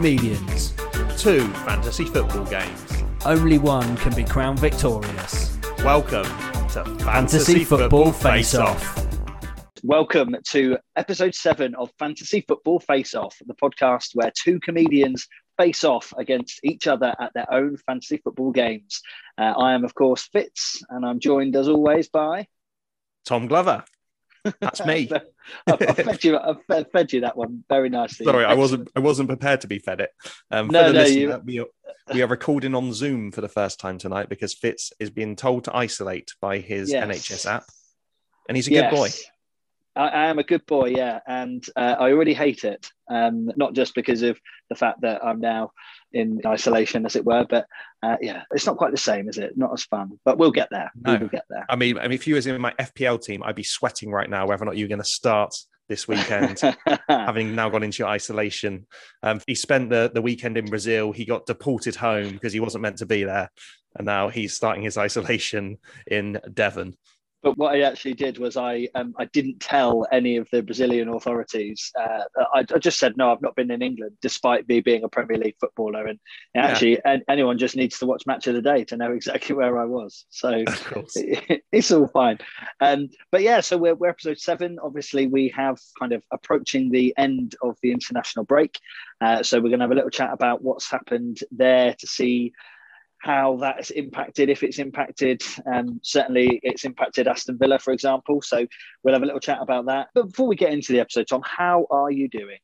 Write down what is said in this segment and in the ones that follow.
comedians. Two fantasy football games. Only one can be crowned victorious. Welcome to Fantasy, Fantasy Football Face Off. Welcome to episode seven of Fantasy Football Face Off, the podcast where two comedians face off against each other at their own fantasy football games. Uh, I am, of course, Fitz, and I'm joined as always by. Tom Glover. That's me. I've, I've fed you, I've fed, you that one very nicely. Sorry, I wasn't. I wasn't prepared to be fed it. Um, No, no, you- we, are, we are recording on Zoom for the first time tonight because Fitz is being told to isolate by his Yes. NHS app, and he's a good boy. I, I am a good boy, yeah, and uh, I already hate it. Um, not just because of the fact that I'm now in isolation, as it were, but uh, yeah, it's not quite the same, is it? Not as fun, but we'll get there. No. We will get there. I mean, I mean, if you was in my FPL team, I'd be sweating right now whether or not you're going to start this weekend. having now gone into your isolation. Um, he spent the, the weekend in Brazil. He got deported home because he wasn't meant to be there. And now he's starting his isolation in Devon. But what I actually did was I um, I didn't tell any of the Brazilian authorities. Uh, I, I just said no, I've not been in England, despite me being a Premier League footballer. And Yeah. actually, an- anyone just needs to watch Match of the Day to know exactly where I was. So course. it's all fine. Um, but yeah, so we're, we're episode seven. Obviously, we have kind of approaching the end of the international break. Uh, so we're going to have a little chat about what's happened there to see how that has impacted, if it's impacted. Um, certainly, it's impacted Aston Villa, for example. So we'll have a little chat about that. But before we get into the episode, Tom, how are you doing?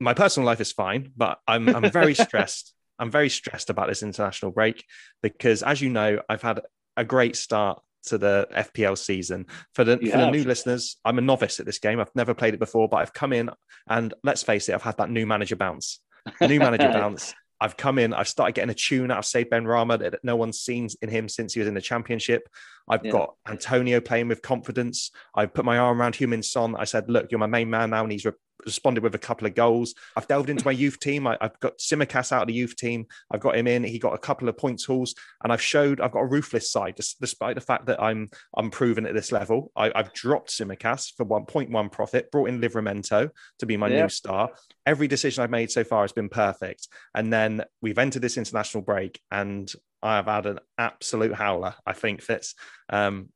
My personal life is fine, but I'm, I'm very stressed. I'm very stressed about this international break because, as you know, I've had a great start to the FPL season. For the, You for the new listeners, I'm a novice at this game. I've never played it before, but I've come in and let's face it, I've had that new manager bounce. The new manager bounce. I've come in, I've started getting a tune out of Said Benrahma that no one's seen in him since he was in the championship. I've Yeah. got Antonio playing with confidence. I've put my arm around Heung-min Son. I said, Look, you're my main man now. And he's re- responded with a couple of goals. I've delved into my youth team. I, I've got Simicast out of the youth team. I've got him in. He got a couple of points hauls. And I've showed I've got a ruthless side, despite the fact that I'm I'm proven at this level. I, I've dropped Simicast for 1.1 profit, brought in Livramento to be my Yeah. new star. Every decision I've made so far has been perfect. And then we've entered this international break, and I have had an absolute howler. I think Fitz. Um,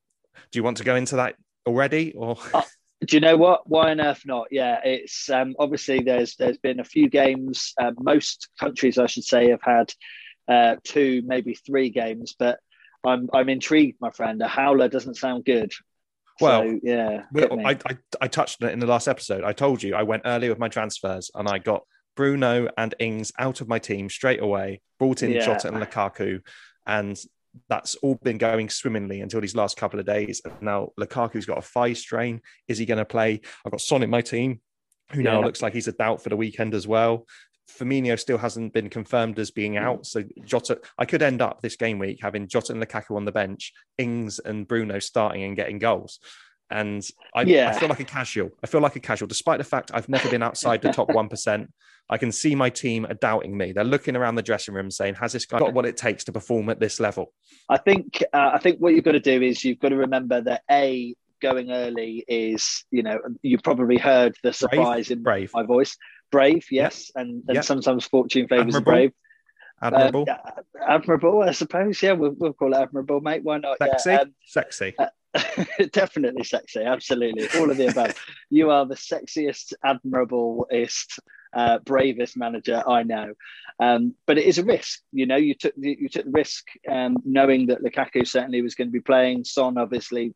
do you want to go into that already, or Do you know what? Why on earth not? Yeah, it's um, obviously there's there's been a few games. Uh, most countries, I should say, have had uh, two, maybe three games. But I'm I'm intrigued, my friend. A howler doesn't sound good. Well, so, yeah, Well. I, I, I touched on it in the last episode. I told you I went early with my transfers and I got Bruno and Ings out of my team straight away, brought in Yeah. Jota and Lukaku, and that's all been going swimmingly until these last couple of days. And now Lukaku's got a thigh strain. Is he going to play? I've got Son in my team, who now Yeah. looks like he's a doubt for the weekend as well. Firmino still hasn't been confirmed as being mm. out. So Jota, I could end up this game week having Jota and Lukaku on the bench, Ings and Bruno starting and getting goals. And I, I feel like a casual. I feel like a casual, despite the fact I've never been outside the top 1%. I can see my team are doubting me. They're looking around the dressing room saying, has this guy got what it takes to perform at this level? I think uh, I think what you've got to do is you've got to remember that a going early is you know you probably heard the surprise in Brave, my voice. Brave, yes, and and Yep. sometimes fortune favors the brave. admirable, Uh, admirable, I suppose. Yeah, we'll, we'll call it admirable, mate. Why not? sexy, Yeah, um, sexy. definitely sexy. Absolutely, all of the above. You are the sexiest, admirablest, uh, bravest manager I know. Um, but it is a risk. You know, you took the, you took the risk, um, knowing that Lukaku certainly was going to be playing. Son, obviously.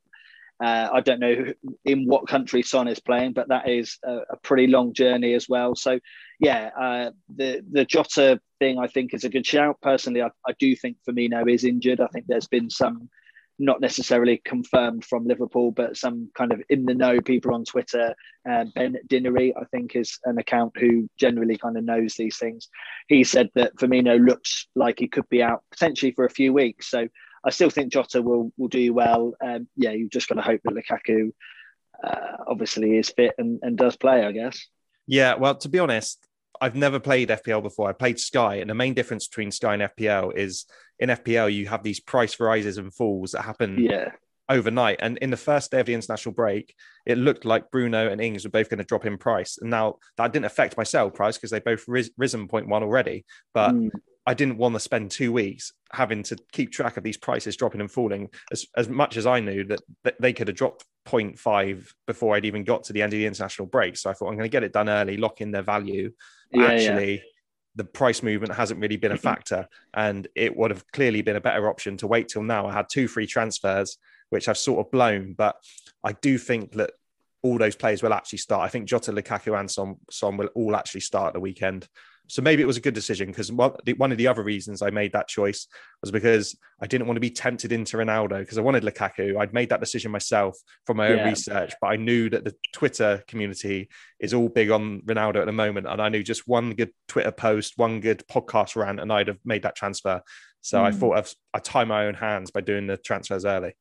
Uh, I don't know in what country Son is playing, but that is a, a pretty long journey as well. So, yeah, uh, the the Jota thing I think is a good shout. Personally, I, I do think Firmino is injured. I think there's been some not necessarily confirmed from Liverpool, but some kind of in the know people on Twitter. Uh, ben Dinnery, I think, is an account who generally kind of knows these things. He said that Firmino looks like he could be out potentially for a few weeks. So I still think Jota will will do well. Um, yeah, you've just got to hope that Lukaku uh, obviously is fit and, and does play. I guess. Yeah, well, to be honest, I've never played FPL before. I played Sky, and the main difference between Sky and FPL is in FPL you have these price rises and falls that happen Yeah, overnight. And in the first day of the international break, it looked like Bruno and Ings were both going to drop in price. And now that didn't affect my sell price because they both ris- risen 0.1 already. But mm. I didn't want to spend two weeks having to keep track of these prices dropping and falling as, as much as I knew that, that they could have dropped 0.5 before I'd even got to the end of the international break. So I thought I'm going to get it done early, lock in their value. Yeah, Actually, yeah. the price movement hasn't really been a factor, and it would have clearly been a better option to wait till now. I had two free transfers, which I've sort of blown, but I do think that all those players will actually start. I think Jota, Lukaku, and Son, Son will all actually start the weekend. So maybe it was a good decision because one of the other reasons I made that choice was because I didn't want to be tempted into Ronaldo because I wanted Lukaku. I'd made that decision myself from my own yeah. research, but I knew that the Twitter community is all big on Ronaldo at the moment. And I knew just one good Twitter post, one good podcast rant, and I'd have made that transfer. So mm. I hmm. thought I've, I tie my own hands by doing the transfers early.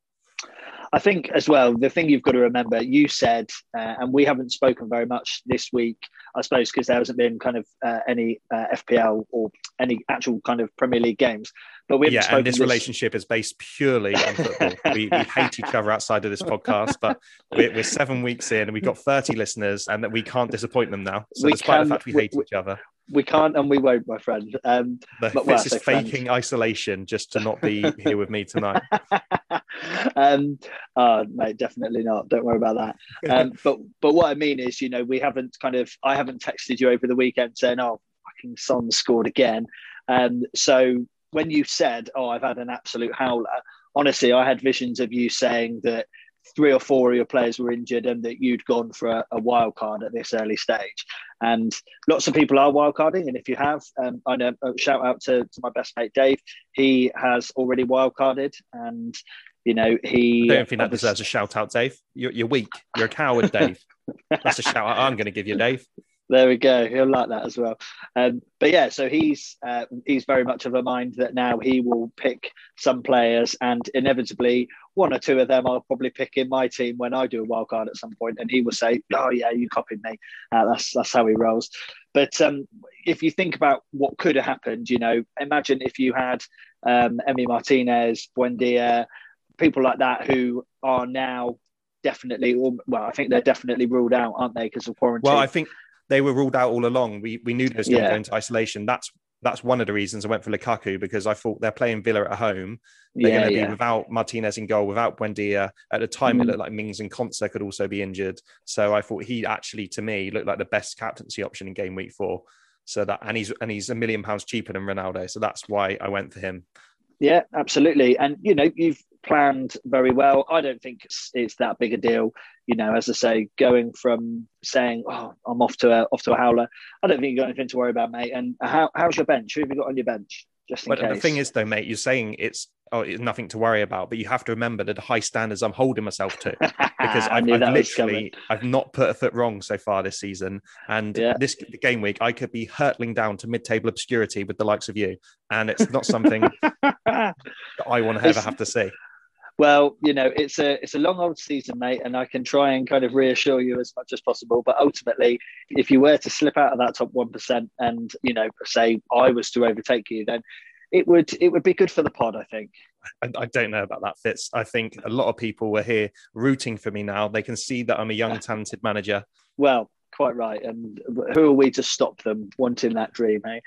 I think as well, the thing you've got to remember, you said, uh, and we haven't spoken very much this week, I suppose, because there hasn't been kind of uh, any uh, FPL or any actual kind of Premier League games. But we yeah, and this, this, relationship is based purely on football. we, we, hate each other outside of this podcast, but we're, we're, seven weeks in and we've got 30 listeners, and that we can't disappoint them now. So, we despite can, the fact we hate we, each other, we can't and we won't, my friend. Um, but, but this is faking isolation just to not be here with me tonight. um, oh, mate, definitely not. Don't worry about that. Um, but but what I mean is, you know, we haven't kind of I haven't texted you over the weekend saying, "Oh, fucking Son scored again." Um, so when you said, "Oh, I've had an absolute howler," honestly, I had visions of you saying that three or four of your players were injured and that you'd gone for a, a wild card at this early stage. And lots of people are wildcarding. And if you have, um, I know, uh, shout out to, to my best mate, Dave. He has already wildcarded and, you know, he. I don't think that deserves a shout out, Dave. You're, you're weak. You're a coward, Dave. That's a shout out I'm going to give you, Dave. There we go. He'll like that as well. Um, but yeah, so he's uh, he's very much of a mind that now he will pick some players, and inevitably one or two of them I'll probably pick in my team when I do a wild card at some point, and he will say, "Oh yeah, you copied me." Uh, that's that's how he rolls. But um, if you think about what could have happened, you know, imagine if you had um, Emi Martinez, Buendia, people like that who are now definitely, well, I think they're definitely ruled out, aren't they, because of quarantine? Well, I think they were ruled out all along. We we knew they was going to go into isolation. That's that's one of the reasons I went for Lukaku because I thought they're playing Villa at home. They're yeah, going to be without Martinez in goal, without Buendia. At the time, mm. it looked like Mings and Konsa could also be injured. So I thought he actually, to me, looked like the best captaincy option in game week four. So that and he's and he's a million pounds cheaper than Ronaldo. So that's why I went for him. Yeah, absolutely. And you know, you've planned very well. I don't think it's, it's that big a deal. You know, as I say, going from saying, "Oh, I'm off to a off to a howler," I don't think you've got anything to worry about, mate. And how, how's your bench? Who have you got on your bench? Just in but case. the thing is, though, mate, you're saying it's oh, it's nothing to worry about, but you have to remember that the high standards I'm holding myself to because I've, I've literally I've not put a foot wrong so far this season. And yeah. this game week, I could be hurtling down to mid-table obscurity with the likes of you, and it's not something that I want to ever have to see. Well, you know, it's a it's a long old season, mate, and I can try and kind of reassure you as much as possible. But ultimately, if you were to slip out of that top one percent, and you know, say I was to overtake you, then it would it would be good for the pod, I think. I, I, don't know about that, Fitz. I think a lot of people were here rooting for me now. They can see that I'm a young, talented manager. Well, quite right. And who are we to stop them wanting that dream, eh?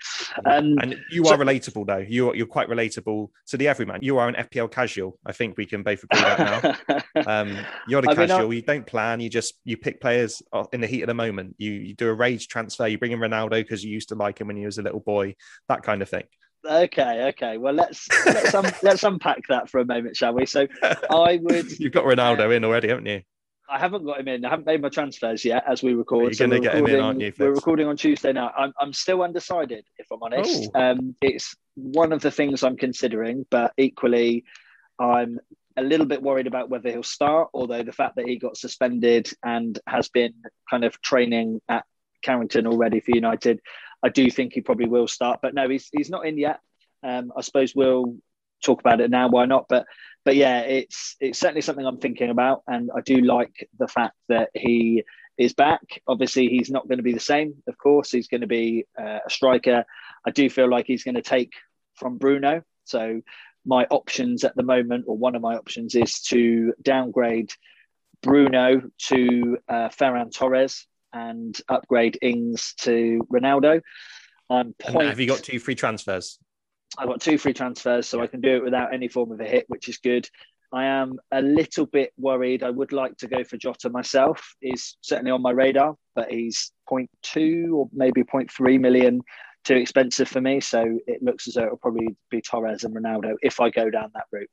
Um, and you are so, relatable, though. You're you're quite relatable to the everyman. You are an FPL casual. I think we can both agree that now. um, you're the I casual. Mean, you don't plan. You just you pick players in the heat of the moment. You you do a rage transfer. You bring in Ronaldo because you used to like him when he was a little boy. That kind of thing. Okay, okay. Well, let's let's um, let's unpack that for a moment, shall we? So, I would. You've got Ronaldo uh, in already, haven't you? I haven't got him in. I haven't made my transfers yet as we record. You're so going to get him in, aren't you? We're recording on Tuesday now. I'm, I'm still undecided, if I'm honest. Oh. Um, it's one of the things I'm considering, but equally, I'm a little bit worried about whether he'll start. Although the fact that he got suspended and has been kind of training at Carrington already for United, I do think he probably will start. But no, he's he's not in yet. Um, I suppose we'll talk about it now. Why not? But but yeah, it's it's certainly something I'm thinking about, and I do like the fact that he is back. Obviously, he's not going to be the same. Of course, he's going to be uh, a striker. I do feel like he's going to take from Bruno. So my options at the moment, or one of my options, is to downgrade Bruno to uh, Ferran Torres and upgrade Ings to Ronaldo. Um, point, have you got two free transfers? I've got two free transfers, so. I can do it without any form of a hit, which is good. I am a little bit worried. I would like to go for Jota myself. He's certainly on my radar, but he's 0.2 or maybe 0.3 million too expensive for me. So it looks as though it'll probably be Torres and Ronaldo if I go down that route.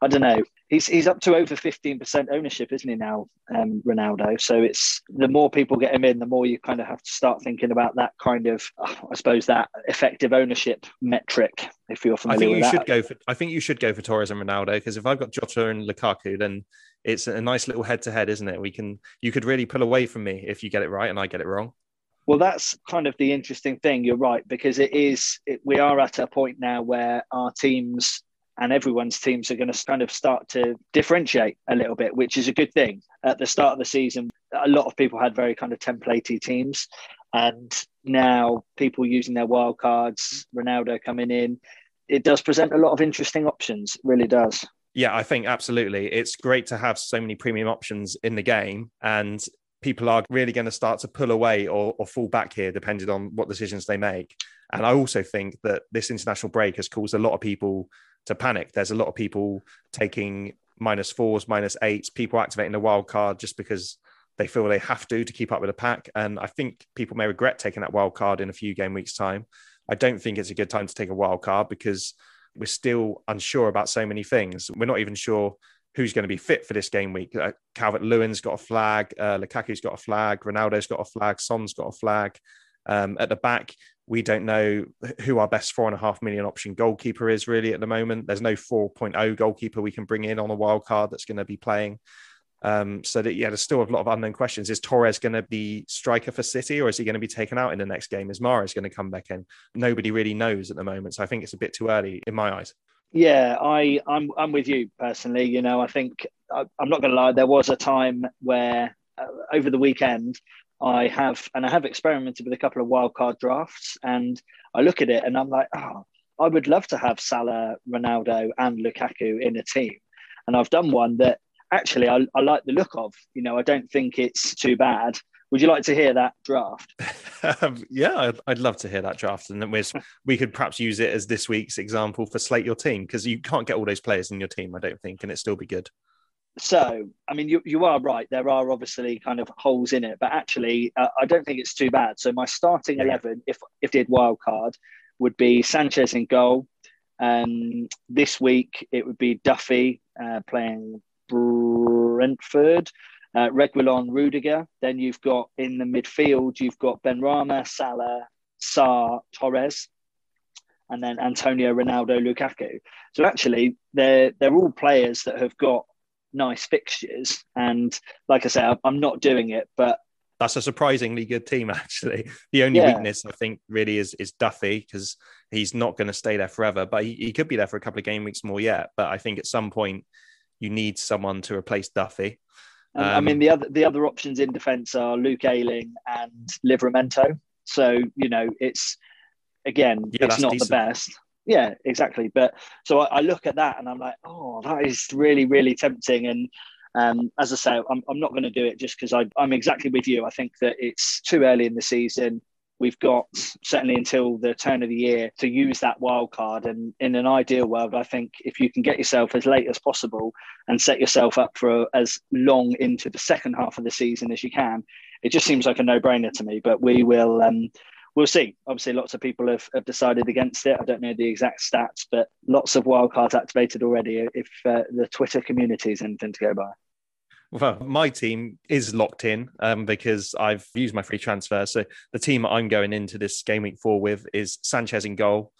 I don't know. He's he's up to over fifteen percent ownership, isn't he now, um, Ronaldo? So it's the more people get him in, the more you kind of have to start thinking about that kind of, I suppose, that effective ownership metric. If you're familiar, I think you that. should go for. I think you should go for Torres and Ronaldo because if I've got Jota and Lukaku, then it's a nice little head to head, isn't it? We can you could really pull away from me if you get it right and I get it wrong. Well, that's kind of the interesting thing. You're right because it is. It, we are at a point now where our teams and everyone's teams are going to kind of start to differentiate a little bit, which is a good thing. At the start of the season, a lot of people had very kind of templatey teams, and now people using their wild cards, Ronaldo coming in, it does present a lot of interesting options. Really does. Yeah, I think absolutely. It's great to have so many premium options in the game, and people are really going to start to pull away or, or fall back here, depending on what decisions they make. And I also think that this international break has caused a lot of people to panic. There's a lot of people taking minus fours, minus eights, people activating the wild card just because they feel they have to to keep up with the pack. And I think people may regret taking that wild card in a few game weeks' time. I don't think it's a good time to take a wild card because we're still unsure about so many things. We're not even sure who's going to be fit for this game week. Uh, Calvert Lewin's got a flag, uh, Lukaku's got a flag, Ronaldo's got a flag, Son's got a flag. Um, at the back, we don't know who our best four and a half million option goalkeeper is really at the moment. There's no 4.0 goalkeeper we can bring in on a wild card that's going to be playing. Um, so that yeah, there's still a lot of unknown questions. Is Torres going to be striker for City, or is he going to be taken out in the next game? Is Mahrez going to come back in? Nobody really knows at the moment. So I think it's a bit too early in my eyes. Yeah, I I'm I'm with you personally. You know, I think I, am not going to lie. There was a time where uh, over the weekend I have, and I have experimented with a couple of wildcard drafts, and I look at it and I'm like, oh, I would love to have Salah, Ronaldo, and Lukaku in a team. And I've done one that actually I, I like the look of. You know, I don't think it's too bad. Would you like to hear that draft? um, yeah, I'd, I'd, love to hear that draft, and then we we could perhaps use it as this week's example for slate your team because you can't get all those players in your team, I don't think, and it still be good. So i mean you, you are right there are obviously kind of holes in it but actually uh, i don't think it's too bad. So my starting 11 if if did wild card would be sanchez in goal. Um this week it would be duffy uh, playing brentford uh, Reguilon, Rudiger. Then you've got in the midfield, you've got Benrahma, Salah, Sarr, Torres, and then Antonio, Ronaldo, Lukaku. So actually, they're they're all players that have got nice fixtures. And like I say, I'm not doing it, but that's a surprisingly good team actually. The only yeah. weakness I think really is is Duffy because he's not going to stay there forever, but he, he could be there for a couple of game weeks more yet. But I think at some point you need someone to replace Duffy. Um, I mean the other the other options in defence are Luke Ayling and Livramento. So you know it's again yeah, it's not decent. the best. Yeah, exactly. But so I, I, look at that and I'm like, oh, that is really, really tempting. And um, as I say, I'm, I'm not going to do it just because I'm exactly with you. I think that it's too early in the season. We've got certainly until the turn of the year to use that wild card. And in an ideal world, I think if you can get yourself as late as possible and set yourself up for as long into the second half of the season as you can, it just seems like a no brainer to me. But we will. Um, we'll see. Obviously, lots of people have, have decided against it. I don't know the exact stats, but lots of wildcards activated already. If uh, the Twitter community is anything to go by. Well, my team is locked in um, because I've used my free transfer. So the team I'm going into this game week four with is Sanchez in goal.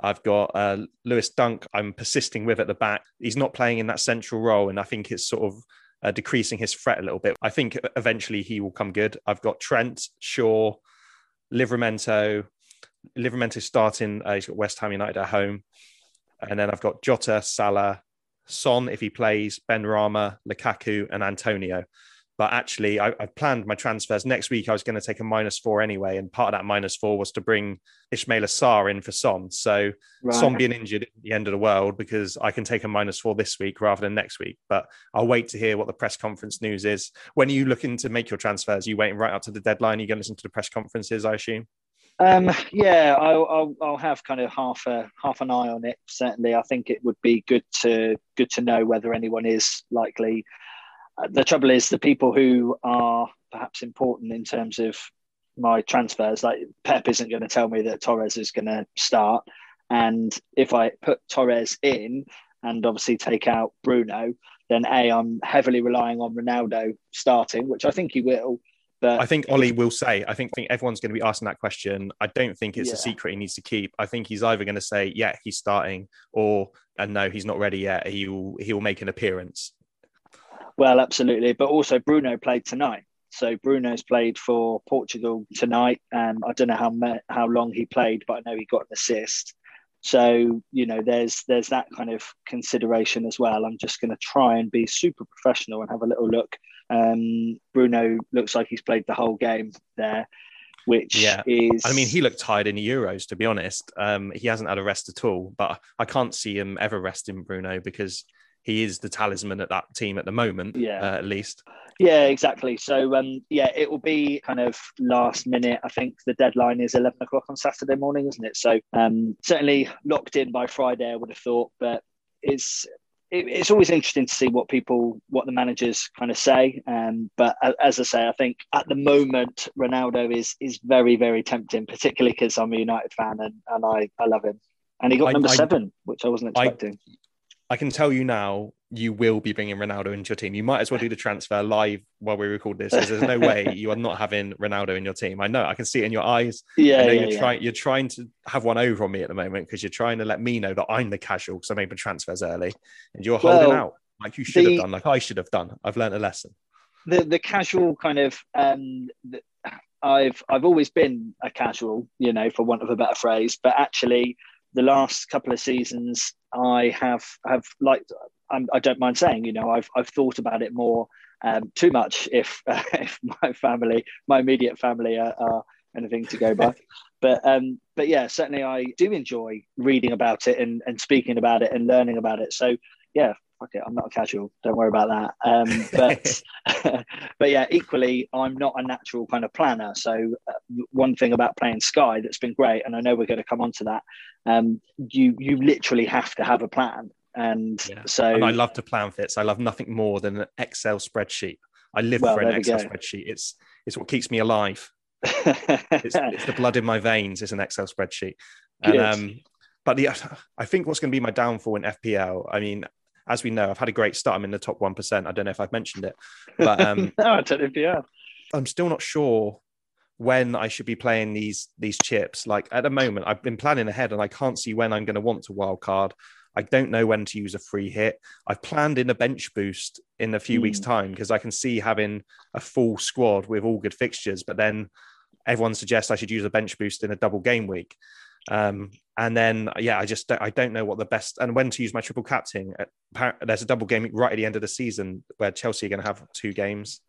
I've got uh, Lewis Dunk. I'm persisting with at the back. He's not playing in that central role, and I think it's sort of uh, decreasing his threat a little bit. I think eventually he will come good. I've got Trent, Shaw, Livramento, Livramento starting. Uh, he's got West Ham United at home, and then I've got Jota, Salah, Son if he plays, Benrahma, Lukaku, and Antonio. But actually, I, I planned my transfers next week. I was going to take a minus four anyway, and part of that minus four was to bring Ismaila Sarr in for Son. So right. Son being injured at the end of the world because I can take a minus four this week rather than next week. But I'll wait to hear what the press conference news is. When are you looking to make your transfers? Are you waiting right up to the deadline? Are you going to listen to the press conferences? I assume. Um, yeah, I'll, I'll, I'll have kind of half a half an eye on it. Certainly, I think it would be good to good to know whether anyone is likely. Uh, the trouble is, the people who are perhaps important in terms of my transfers, like Pep, isn't going to tell me that Torres is going to start, and if I put Torres in and obviously take out Bruno, then a I'm heavily relying on Ronaldo starting, which I think he will. I think Ole will say, I think, think everyone's going to be asking that question. I don't think it's yeah. a secret he needs to keep. I think he's either going to say, yeah, he's starting, or and no, he's not ready yet. He will he will make an appearance. Well, absolutely. But also Bruno played tonight. So Bruno's played for Portugal tonight. Um, I don't know how how long he played, but I know he got an assist. So you know, there's there's that kind of consideration as well. I'm just going to try and be super professional and have a little look um, Bruno looks like he's played the whole game there, which yeah. is. I mean, he looked tired in the Euros, to be honest. Um, he hasn't had a rest at all, but I can't see him ever resting Bruno because he is the talisman at that team at the moment, yeah. Uh, at least. Yeah, exactly. So, um, yeah, it will be kind of last minute. I think the deadline is 11 o'clock on Saturday morning, isn't it? So, um, certainly locked in by Friday, I would have thought, but it's it, it's always interesting to see what people, what the managers kind of say. Um, but as I say, I think at the moment Ronaldo is is very very tempting, particularly because I'm a United fan and, and I I love him. And he got I, number I, seven, which I wasn't expecting. I, I can tell you now, you will be bringing Ronaldo into your team. You might as well do the transfer live while we record this, because there's no way you are not having Ronaldo in your team. I know, I can see it in your eyes. Yeah, yeah, you're yeah. trying. You're trying to have one over on me at the moment because you're trying to let me know that I'm the casual because I made my transfers early, and you're holding well, out like you should the, have done, like I should have done. I've learned a lesson. The the casual kind of um, the, I've I've always been a casual, you know, for want of a better phrase, but actually the last couple of seasons I have have liked I'm, I do not mind saying, you know, I've I've thought about it more um, too much if uh, if my family, my immediate family, are, are anything to go by. but um, but yeah, certainly I do enjoy reading about it and, and speaking about it and learning about it. So yeah, okay, I'm not a casual. Don't worry about that. Um, but but yeah, equally, I'm not a natural kind of planner. So uh, one thing about playing Sky that's been great, and I know we're going to come on to that. Um, you you literally have to have a plan. And yeah. so and I love to plan Fitz. I love nothing more than an Excel spreadsheet. I live well, for an Excel spreadsheet. It's it's what keeps me alive. it's, it's, the blood in my veins. It's an Excel spreadsheet. And um, but the I think what's going to be my downfall in FPL. I mean, as we know, I've had a great start. I'm in the top one percent. I don't know if I've mentioned it, but um, no, I don't know if you have. I'm still not sure when I should be playing these these chips. Like at the moment, I've been planning ahead, and I can't see when I'm going to want to wild card. I don't know when to use a free hit. I've planned in a bench boost in a few mm. weeks' hmm. time because I can see having a full squad with all good fixtures, but then everyone suggests I should use a bench boost in a double game week. Um, and then, yeah, I just don't, I don't know what the best and when to use my triple captain. Uh, there's a double game right at the end of the season where Chelsea are going to have two games.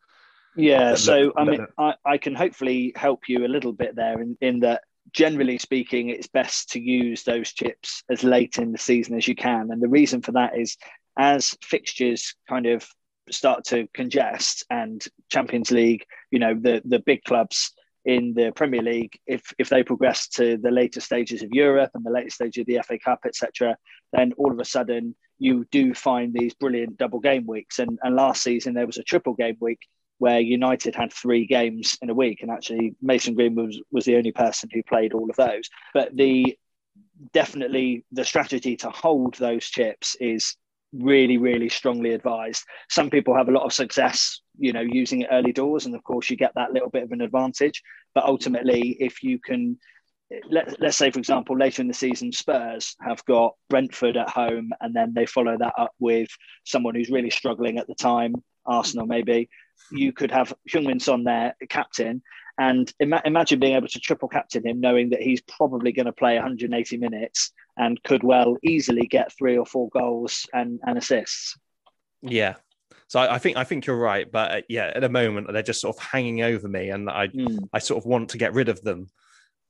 Yeah, so I mean, I, I can hopefully help you a little bit there in, in that generally speaking, it's best to use those chips as late in the season as you can. And the reason for that is as fixtures kind of start to congest and Champions League, you know, the, the big clubs in the Premier League, if if they progress to the later stages of Europe and the later stage of the FA Cup, etc., then all of a sudden you do find these brilliant double game weeks. And, and last season there was a triple game week where United had three games in a week, and actually Mason Green was was the only person who played all of those. But the definitely the strategy to hold those chips is really really strongly advised some people have a lot of success you know using it early doors and of course you get that little bit of an advantage. But ultimately if you can let, let's say for example later in the season spurs have got brentford at home and then they follow that up with someone who's really struggling at the time arsenal maybe you could have Heung-min Son there, captain, and ima- imagine being able to triple captain him, knowing that he's probably going to play 180 minutes and could well easily get three or four goals and, and assists. Yeah, So I, I think I think you're right, but uh, yeah, at the moment they're just sort of hanging over me, and I Mm. I sort of want to get rid of them.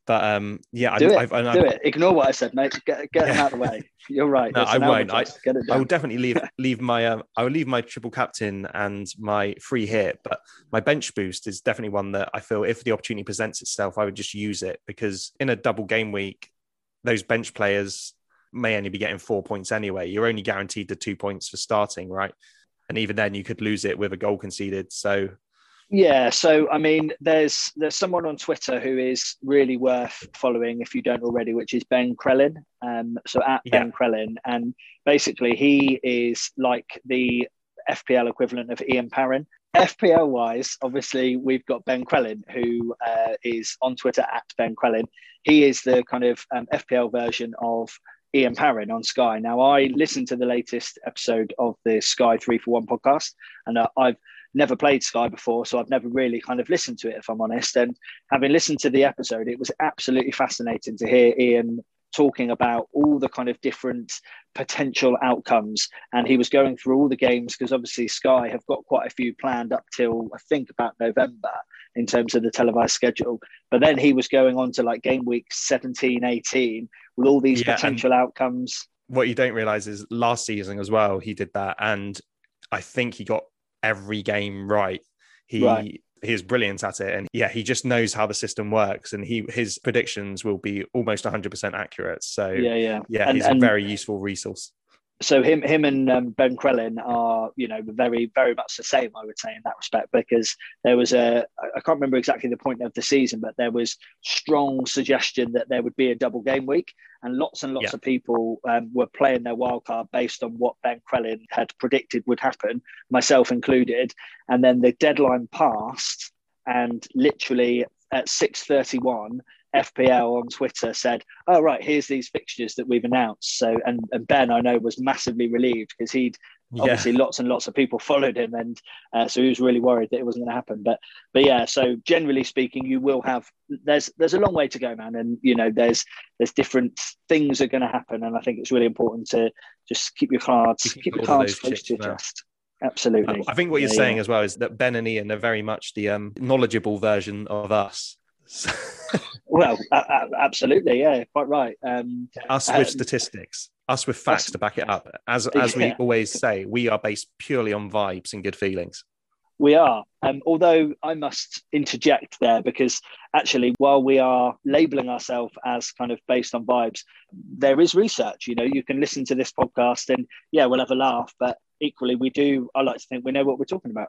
But um, yeah, Do I, it. I've, and Do it. Ignore what I said, mate. Get, get them out of the way. You're right. No, I won't. it I will definitely leave leave my um, I will leave my triple captain and my free hit, but my bench boost is definitely one that I feel if the opportunity presents itself, I would just use it because in a double game week, those bench players may only be getting four points anyway. You're only guaranteed the two points for starting, right? And even then, you could lose it with a goal conceded. So Yeah, so I mean, there's there's someone on Twitter who is really worth following if you don't already, which is Ben Crellin. Um, so at Ben Crellin, and basically he is like the FPL equivalent of Ian Parron. FPL wise, obviously we've got Ben Crellin, who uh, is on Twitter at Ben Crellin. He is the kind of um, FPL version of Ian Parron on Sky. Now, I listened to the latest episode of the Sky Three for One podcast, and uh, I've never played Sky before, so I've never really kind of listened to it, if I'm honest. And having listened to the episode, it was absolutely fascinating to hear Ian talking about all the kind of different potential outcomes. And he was going through all the games because obviously Sky have got quite a few planned up till I think about November in terms of the televised schedule. But then he was going on to like game week 17, 18 with all these Yeah, potential outcomes. what you don't realize is last season as well, he did that. And I think he got every game right. He Right. he is brilliant at it. And yeah, he just knows how the system works. And he his predictions will be almost 100% accurate. So Yeah, yeah. yeah, And- he's and- a very useful resource. So him him and um, Ben Crellin are you know very very much the same I would say in that respect because there was a I can't remember exactly the point of the season but there was strong suggestion that there would be a double game week and lots and lots Yeah. of people um, were playing their wild card based on what Ben Crellin had predicted would happen myself included and then the deadline passed and literally at 6:31 FPL on Twitter said, "Oh right, here's these fixtures that we've announced." So, and, and Ben, I know, was massively relieved because he'd Yeah. obviously lots and lots of people followed him, and uh, so he was really worried that it wasn't going to happen. But, but yeah, so generally speaking, you will have there's there's a long way to go, man, and you know there's there's different things are going to happen, and I think it's really important to just keep your cards Keep keep your cards close to your chest. Absolutely. I think what you're Yeah, saying yeah. as well is that Ben and Ian are very much the um, knowledgeable version of us. Well, a- a- absolutely, yeah, quite right. Um, us Um, with statistics, us with facts us- to back it up. As as we always say, we are based purely on vibes and good feelings. We are. Um, although I must interject there because actually, while we are labeling ourselves as kind of based on vibes, there is research. You know, you can listen to this podcast and yeah, we'll have a laugh, but equally, we do. I like to think we know what we're talking about.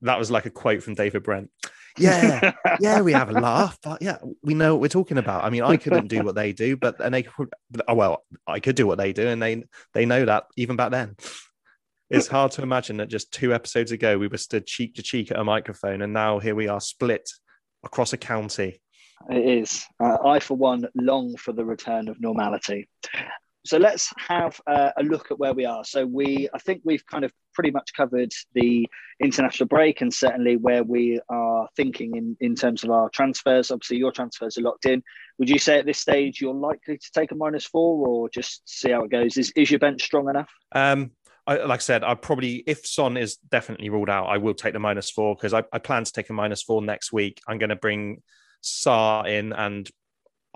That was like a quote from David Brent. Yeah, yeah, we have a laugh, but yeah, we know what we're talking about. I mean, I couldn't do what they do, but and they could. Oh well, I could do what they do, and they they know that even back then. It's hard to imagine that just two episodes ago we were stood cheek to cheek at a microphone, and now here we are split across a county. It is. Uh, I, for one, long for the return of normality. So let's have uh, a look at where we are. So we, I think we've kind of pretty much covered the international break and certainly where we are thinking in, in terms of our transfers. Obviously, your transfers are locked in. Would you say at this stage you're likely to take a minus four or just see how it goes? Is, is your bench strong enough? Um, I, like I said, I probably if Son is definitely ruled out, I will take the minus four because I, I plan to take a minus four next week. I'm going to bring Sarr in and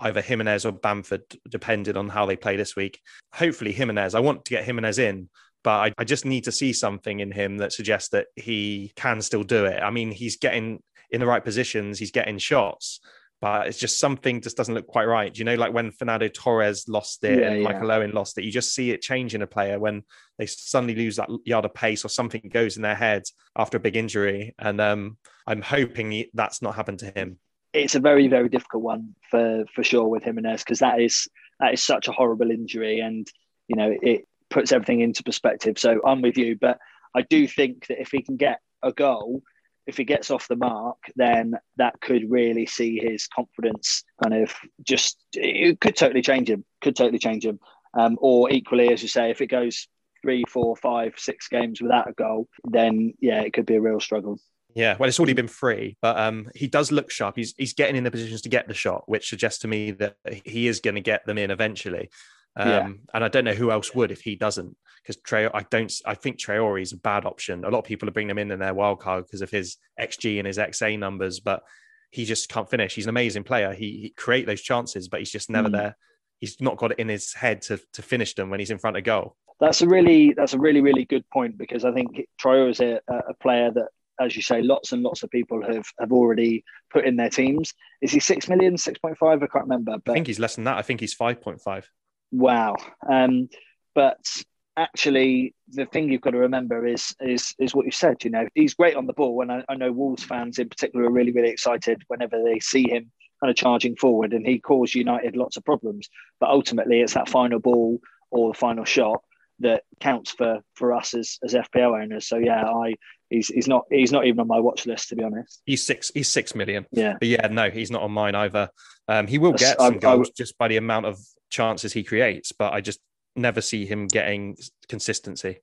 either Jimenez or Bamford, depending on how they play this week. Hopefully Jimenez. I want to get Jimenez in, but I, I just need to see something in him that suggests that he can still do it. I mean, he's getting in the right positions, he's getting shots. But it's just something just doesn't look quite right. You know, like when Fernando Torres lost it Yeah, and yeah. Michael Owen lost it, you just see it change in a player when they suddenly lose that yard of pace or something goes in their head after a big injury. And um, I'm hoping that's not happened to him. It's a very very difficult one for for sure with Jimenez because that is that is such a horrible injury and you know it puts everything into perspective. So I'm with you, but I do think that if he can get a goal, if he gets off the mark, then that could really see his confidence kind of just it could totally change him. Could totally change him. Um, or equally, as you say, if it goes three, four, five, six games without a goal, then yeah, it could be a real struggle. Yeah, well, it's already been free, but um, he does look sharp. He's he's getting in the positions to get the shot, which suggests to me that he is going to get them in eventually. Um, Yeah. And I don't know who else would if he doesn't, because Trey, I don't, I think Traore is a bad option. A lot of people are bringing him in in their wild card because of his XG and his XA numbers, but he just can't finish. He's an amazing player. He, he create those chances, but he's just never Mm. there. He's not got it in his head to to finish them when he's in front of goal. That's a really that's a really really good point because I think Traore is a, a player that, as you say, lots and lots of people have have already put in their teams. Is he six million, six point five? I can't remember, But I think he's less than that. I think he's five point five. wow. Um, but actually, the thing you've got to remember is is is what you said. You know, he's great on the ball, and I, I know Wolves fans in particular are really really excited whenever they see him kind of charging forward, and he caused United lots of problems. But ultimately, it's that final ball or the final shot that counts for for us as as FPL owners. So yeah, I he's he's not he's not even on my watch list to be honest. He's six. He's six million. Yeah, But yeah, no, he's not on mine either. Um, he will get some I- I goals would- just by the amount of chances he creates, but I just never see him getting consistency.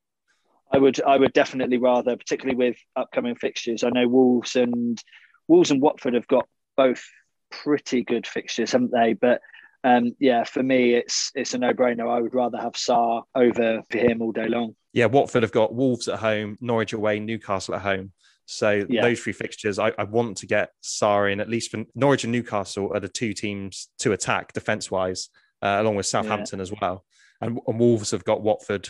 I would I would definitely rather, particularly with upcoming fixtures. I know Wolves and Wolves and Watford have got both pretty good fixtures, haven't they? But um, yeah, for me, it's it's a no brainer. I would rather have Sarr over for him all day long. Yeah, Watford have got Wolves at home, Norwich away, Newcastle at home. So Yeah. those three fixtures, I, I want to get Sarr in at least for Norwich and Newcastle are the two teams to attack defense wise, uh, along with Southampton as well. And, and Wolves have got Watford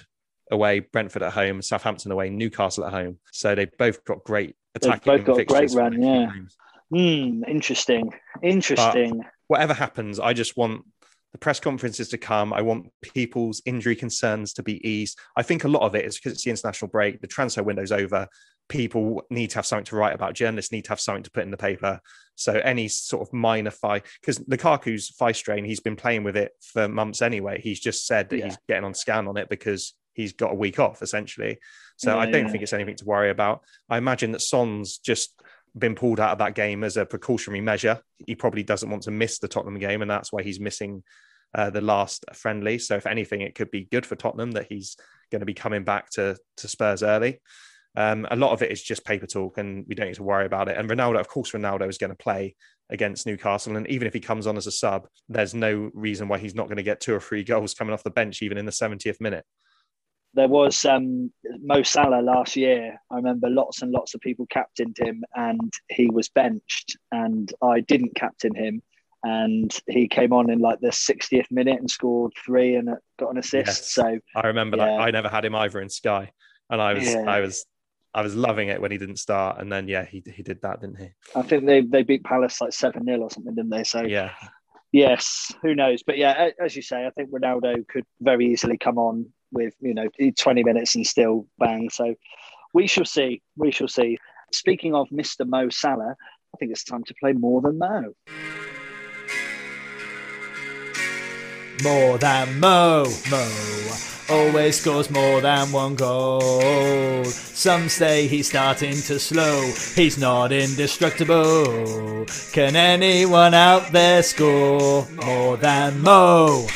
away, Brentford at home, Southampton away, Newcastle at home. So they've both got great They've attacking both got a great run, the next few yeah. Hmm, interesting, interesting. Whatever happens, I just want the press conferences to come. I want people's injury concerns to be eased. I think a lot of it is because it's the international break, the transfer window's over. People need to have something to write about. Journalists need to have something to put in the paper. So any sort of minor thigh, because Lukaku's thigh strain, he's been playing with it for months anyway. He's just said that Yeah. he's getting on scan on it because he's got a week off essentially. So Yeah, I don't yeah. think it's anything to worry about. I imagine that Son's just been pulled out of that game as a precautionary measure. He probably doesn't want to miss the Tottenham game, and that's why he's missing uh, the last friendly. So, if anything, it could be good for Tottenham that he's going to be coming back to to Spurs early. Um, a lot of it is just paper talk, and we don't need to worry about it. And Ronaldo, of course, Ronaldo is going to play against Newcastle, and even if he comes on as a sub, there's no reason why he's not going to get two or three goals coming off the bench, even in the 70th minute. There was um, Mo Salah last year. I remember lots and lots of people captained him, and he was benched, and I didn't captain him, and he came on in like the 60th minute and scored three and got an assist. Yes. So I remember Yeah. that I never had him either in Sky, and I was Yeah. I was I was loving it when he didn't start, and then yeah, he he did that, didn't he? I think they they beat Palace like seven 0 or something, didn't they? So Yeah, yes, who knows? But yeah, as you say, I think Ronaldo could very easily come on with you know 20 minutes and still bang. So we shall see. We shall see. Speaking of Mr. Mo Salah, I think it's time to play more than Mo. More than Mo, Mo always scores more than one goal. Some say he's starting to slow, he's not indestructible. Can anyone out there score more than Mo?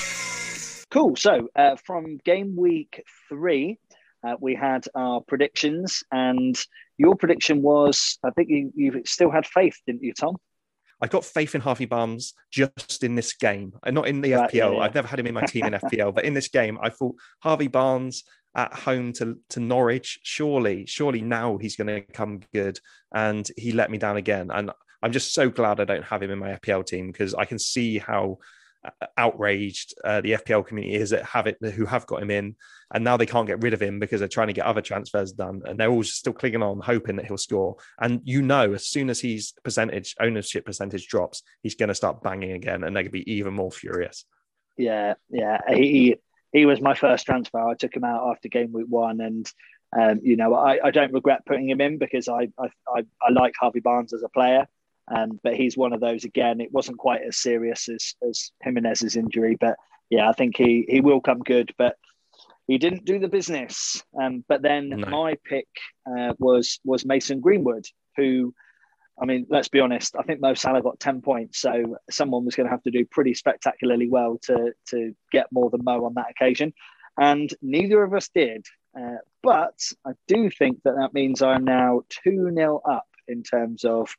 Cool. So uh, from game week three, uh, we had our predictions, and your prediction was I think you, you still had faith, didn't you, Tom? I got faith in Harvey Barnes just in this game, and not in the Right, FPL. yeah, yeah. I've never had him in my team in FPL, but in this game, I thought Harvey Barnes at home to to Norwich. Surely, surely now he's going to come good, and he let me down again. And I'm just so glad I don't have him in my FPL team because I can see how uh, outraged uh, the FPL community is at have it who have got him in, and now they can't get rid of him because they're trying to get other transfers done, and they're all just still clinging on, hoping that he'll score. And you know, as soon as his percentage ownership percentage drops, he's going to start banging again, and they're going to be even more furious. Yeah, yeah. He he was my first transfer. I took him out after game week one, and um, you know I, I don't regret putting him in because I I, I, I like Harvey Barnes as a player. Um, but he's one of those again. It wasn't quite as serious as as Jimenez's injury, but yeah, I think he he will come good. But he didn't do the business. Um, but then No. my pick uh, was was Mason Greenwood, who. I mean, let's be honest. I think Mo Salah got ten points, so someone was going to have to do pretty spectacularly well to to get more than Mo on that occasion, and neither of us did. Uh, but I do think that that means I'm now two 0 up in terms of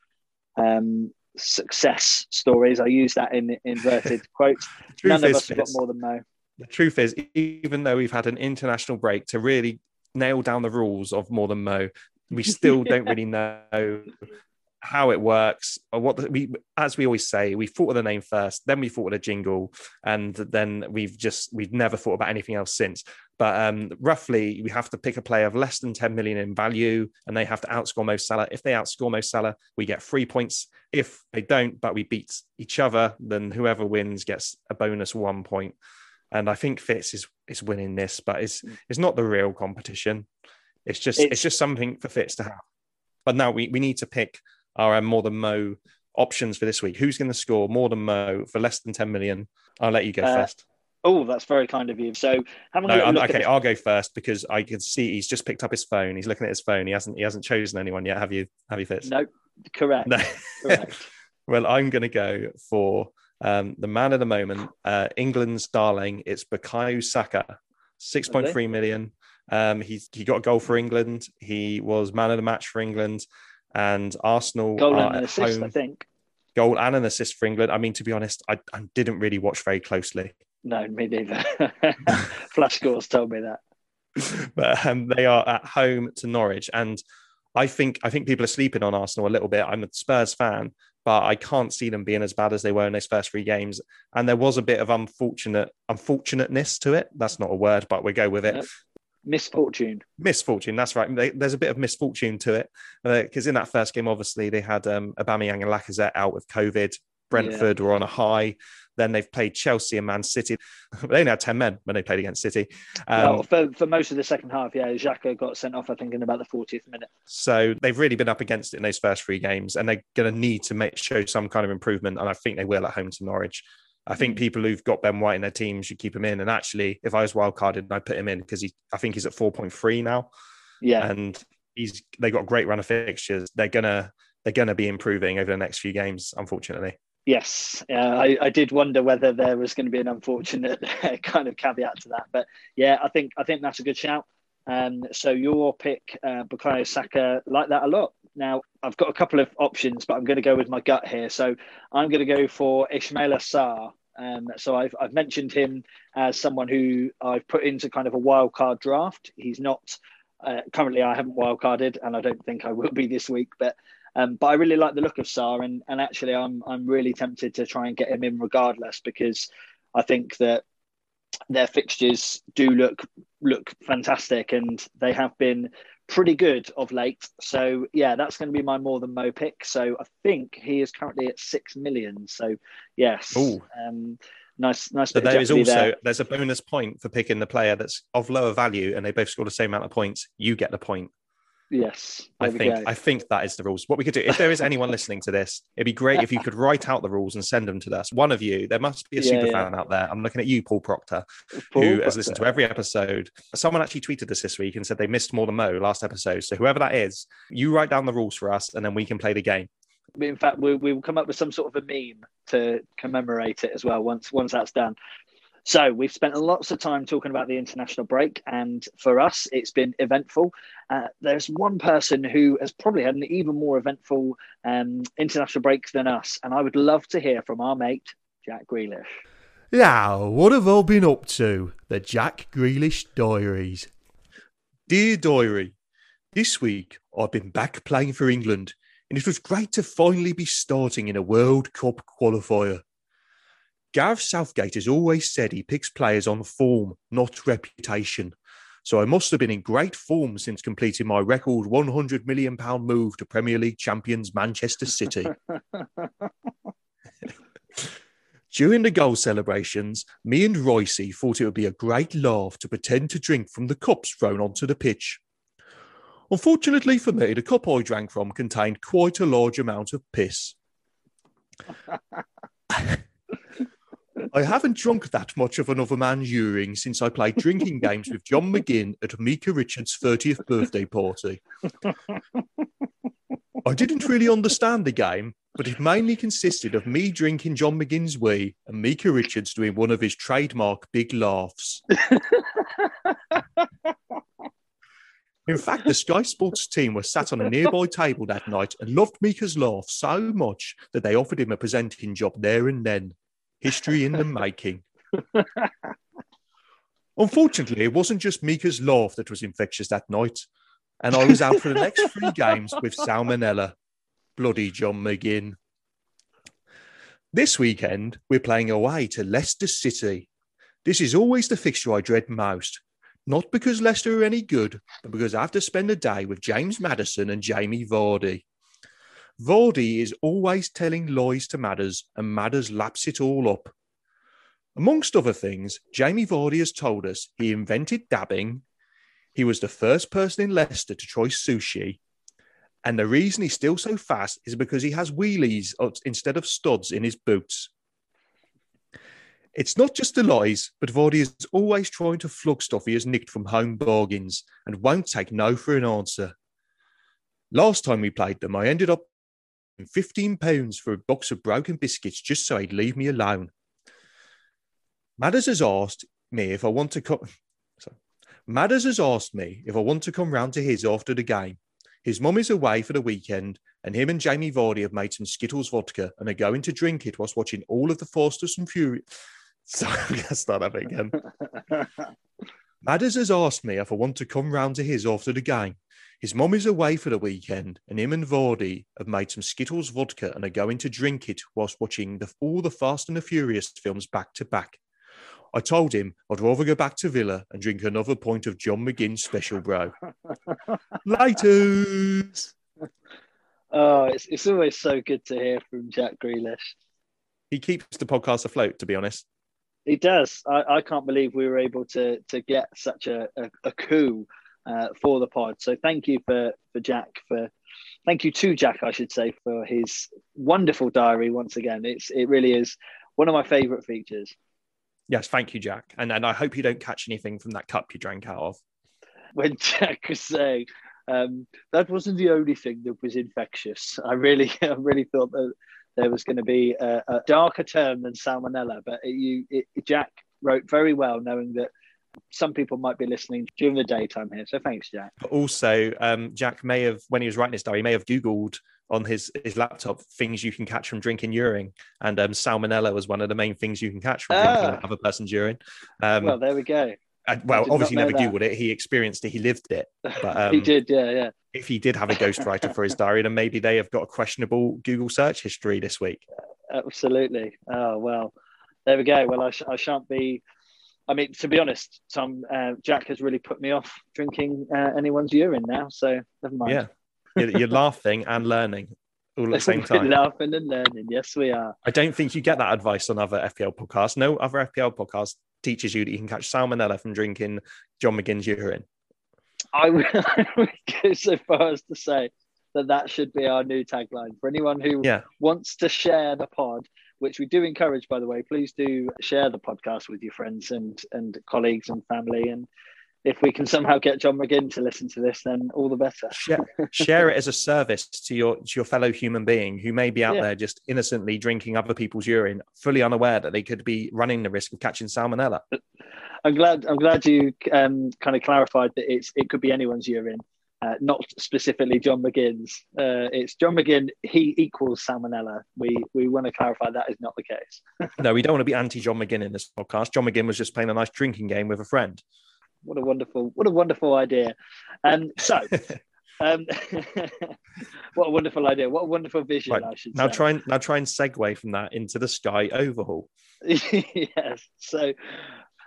um, success stories. I use that in inverted quotes. None of is, us have got more than Mo. the truth is, even though we've had an international break to really nail down the rules of More Than Mo, we still don't really know how it works or what the, we as we always say we thought of the name first then we thought of the jingle and then we've just we've never thought about anything else since but um, roughly we have to pick a player of less than 10 million in value and they have to outscore Mo Salah if they outscore Mo Salah we get three points if they don't but we beat each other then whoever wins gets a bonus one point. and I think Fitz is is winning this but it's it's not the real competition it's just it's, it's just something for Fitz to have but now we, we need to pick our more than Mo options for this week. Who's going to score more than Mo for less than 10 million? I'll let you go uh, first. Oh, that's very kind of you. So, no, okay, I'll go first because I can see he's just picked up his phone. He's looking at his phone. He hasn't he hasn't chosen anyone yet. Have you? Have you, Fitz? No, correct. No. correct. well, I'm going to go for um, the man of the moment, uh, England's darling. It's Bukayo Saka, six point three million. Um, he he got a goal for England. He was man of the match for England and Arsenal goal and an assist, home. I think. Goal and an assist for England. I mean, to be honest, I, I didn't really watch very closely. No, me neither. Flash scores told me that. But um, they are at home to Norwich, and I think I think people are sleeping on Arsenal a little bit. I'm a Spurs fan, but I can't see them being as bad as they were in those first three games. And there was a bit of unfortunate unfortunateness to it. That's not a word, but we go with it. Yep misfortune. Misfortune, that's right. there's a bit of misfortune to it because uh, in that first game, obviously they had um, Aubameyang and Lacazette out with COVID. Brentford yeah. were on a high. Then they've played Chelsea and Man City. they only had 10 men when they played against City. Um, well, for, for most of the second half, yeah, Xhaka got sent off, I think, in about the 40th minute. So they've really been up against it in those first three games, and they're going to need to make show some kind of improvement. And I think they will at home to Norwich. I think mm. people who've got Ben White in their team should keep him in. And actually, if I was wildcarded, and I'd put him in because he, I think he's at 4.3 now. Yeah. And he's, they got a great run of fixtures. They're going to, they're going to be improving over the next few games, unfortunately. Yes, uh, I, I, did wonder whether there was going to be an unfortunate kind of caveat to that, but yeah, I think I think that's a good shout. Um, so your pick, uh, Bukayo Saka, like that a lot. Now I've got a couple of options, but I'm going to go with my gut here. So I'm going to go for Ismaila Sarr. Um, so I've, I've mentioned him as someone who I've put into kind of a wild card draft. He's not uh, currently. I haven't wild carded, and I don't think I will be this week. But um, but I really like the look of Sarr, and and actually I'm I'm really tempted to try and get him in regardless because I think that their fixtures do look look fantastic, and they have been pretty good of late. So yeah, that's going to be my more than Mo pick. So I think he is currently at six million. So yes, um, nice, nice. But there is also there. there's a bonus point for picking the player that's of lower value, and they both score the same amount of points. You get the point. Yes, I think. I think that is the rules. What we could do, if there is anyone listening to this, it'd be great if you could write out the rules and send them to us. One of you, there must be a yeah, super yeah. fan out there. I'm looking at you, Paul Proctor, Paul who Proctor. has listened to every episode. Someone actually tweeted us this week and said they missed more than Mo last episode. So whoever that is, you write down the rules for us, and then we can play the game. In fact, we, we will come up with some sort of a meme to commemorate it as well once once that's done. So we've spent lots of time talking about the international break, and for us, it's been eventful. Uh, there's one person who has probably had an even more eventful um, international break than us, and I would love to hear from our mate Jack Grealish. Yeah, what have I been up to? The Jack Grealish Diaries. Dear Diary, this week I've been back playing for England, and it was great to finally be starting in a World Cup qualifier. Gareth Southgate has always said he picks players on form, not reputation. So I must have been in great form since completing my record £100 million move to Premier League champions Manchester City. During the goal celebrations, me and Royce thought it would be a great laugh to pretend to drink from the cups thrown onto the pitch. Unfortunately for me, the cup I drank from contained quite a large amount of piss. I haven't drunk that much of another man's urine since I played drinking games with John McGinn at Micah Richards' 30th birthday party. I didn't really understand the game, but it mainly consisted of me drinking John McGinn's wee and Micah Richards doing one of his trademark big laughs. In fact, the Sky Sports team were sat on a nearby table that night and loved Micah's laugh so much that they offered him a presenting job there and then history in the making. Unfortunately, it wasn't just Micah's laugh that was infectious that night, and I was out for the next three games with salmonella. Bloody John McGinn. This weekend, we're playing away to Leicester City. This is always the fixture I dread most. Not because Leicester are any good, but because I have to spend a day with James Maddison and Jamie Vardy. Vardy is always telling lies to Madders, and Madders laps it all up. Amongst other things, Jamie Vardy has told us he invented dabbing, he was the first person in Leicester to try sushi, and the reason he's still so fast is because he has wheelies instead of studs in his boots. It's not just the lies, but Vardy is always trying to flog stuff he has nicked from home bargains and won't take no for an answer. Last time we played them, I ended up in 15 pounds for a box of broken biscuits just so he'd leave me alone. Madders has asked me if I want to come. Sorry. Madders has asked me if I want to come round to his after the game. His mum is away for the weekend, and him and Jamie Vardy have made some Skittles vodka and are going to drink it whilst watching all of the Fastest and Furious. Sorry, I'm going to start that again. Madders has asked me if I want to come round to his after the game. His mum is away for the weekend, and him and Vardy have made some Skittles vodka and are going to drink it whilst watching the, all the Fast and the Furious films back to back. I told him I'd rather go back to Villa and drink another pint of John McGinn's special, bro. Later. Oh, it's, it's always so good to hear from Jack Grealish. He keeps the podcast afloat, to be honest. He does. I, I can't believe we were able to to get such a, a, a coup uh, for the pod. So thank you for for Jack for thank you to Jack, I should say, for his wonderful diary once again. It's it really is one of my favourite features. Yes, thank you, Jack. And and I hope you don't catch anything from that cup you drank out of. When Jack was saying um, that wasn't the only thing that was infectious, I really I really thought that there was going to be a, a darker term than salmonella. But it, you, it, Jack wrote very well, knowing that some people might be listening during the daytime here. So thanks, Jack. Also, um, Jack may have, when he was writing his diary, he may have Googled on his, his laptop things you can catch from drinking urine. And um, salmonella was one of the main things you can catch from drinking ah. another person's urine. Um, well, there we go. Well, obviously, never. Googled it. He experienced it. He lived it. But um, he did, yeah, yeah. If he did have a ghostwriter for his diary, then maybe they have got a questionable Google search history this week. Absolutely. Oh well, there we go. Well, I, sh- I shan't be. I mean, to be honest, Tom, uh, Jack has really put me off drinking uh, anyone's urine now. So never mind. Yeah, you're, you're laughing and learning all at the same time. laughing and learning. Yes, we are. I don't think you get that advice on other FPL podcasts. No other FPL podcast teaches you that you can catch salmonella from drinking John McGinn's urine. I would, go so far as to say that that should be our new tagline for anyone who yeah. wants to share the pod, which we do encourage, by the way. Please do share the podcast with your friends and and colleagues and family and if we can somehow get John McGinn to listen to this, then all the better. share, share it as a service to your to your fellow human being who may be out yeah. there just innocently drinking other people's urine, fully unaware that they could be running the risk of catching salmonella. I'm glad. I'm glad you um, kind of clarified that it's it could be anyone's urine, uh, not specifically John McGinn's. Uh, it's John McGinn. He equals salmonella. We we want to clarify that is not the case. no, we don't want to be anti John McGinn in this podcast. John McGinn was just playing a nice drinking game with a friend what a wonderful, what a wonderful idea. And so, um, what a wonderful idea! What a wonderful vision! Right. I should now say. try and now try and segue from that into the Sky overhaul. yes. So,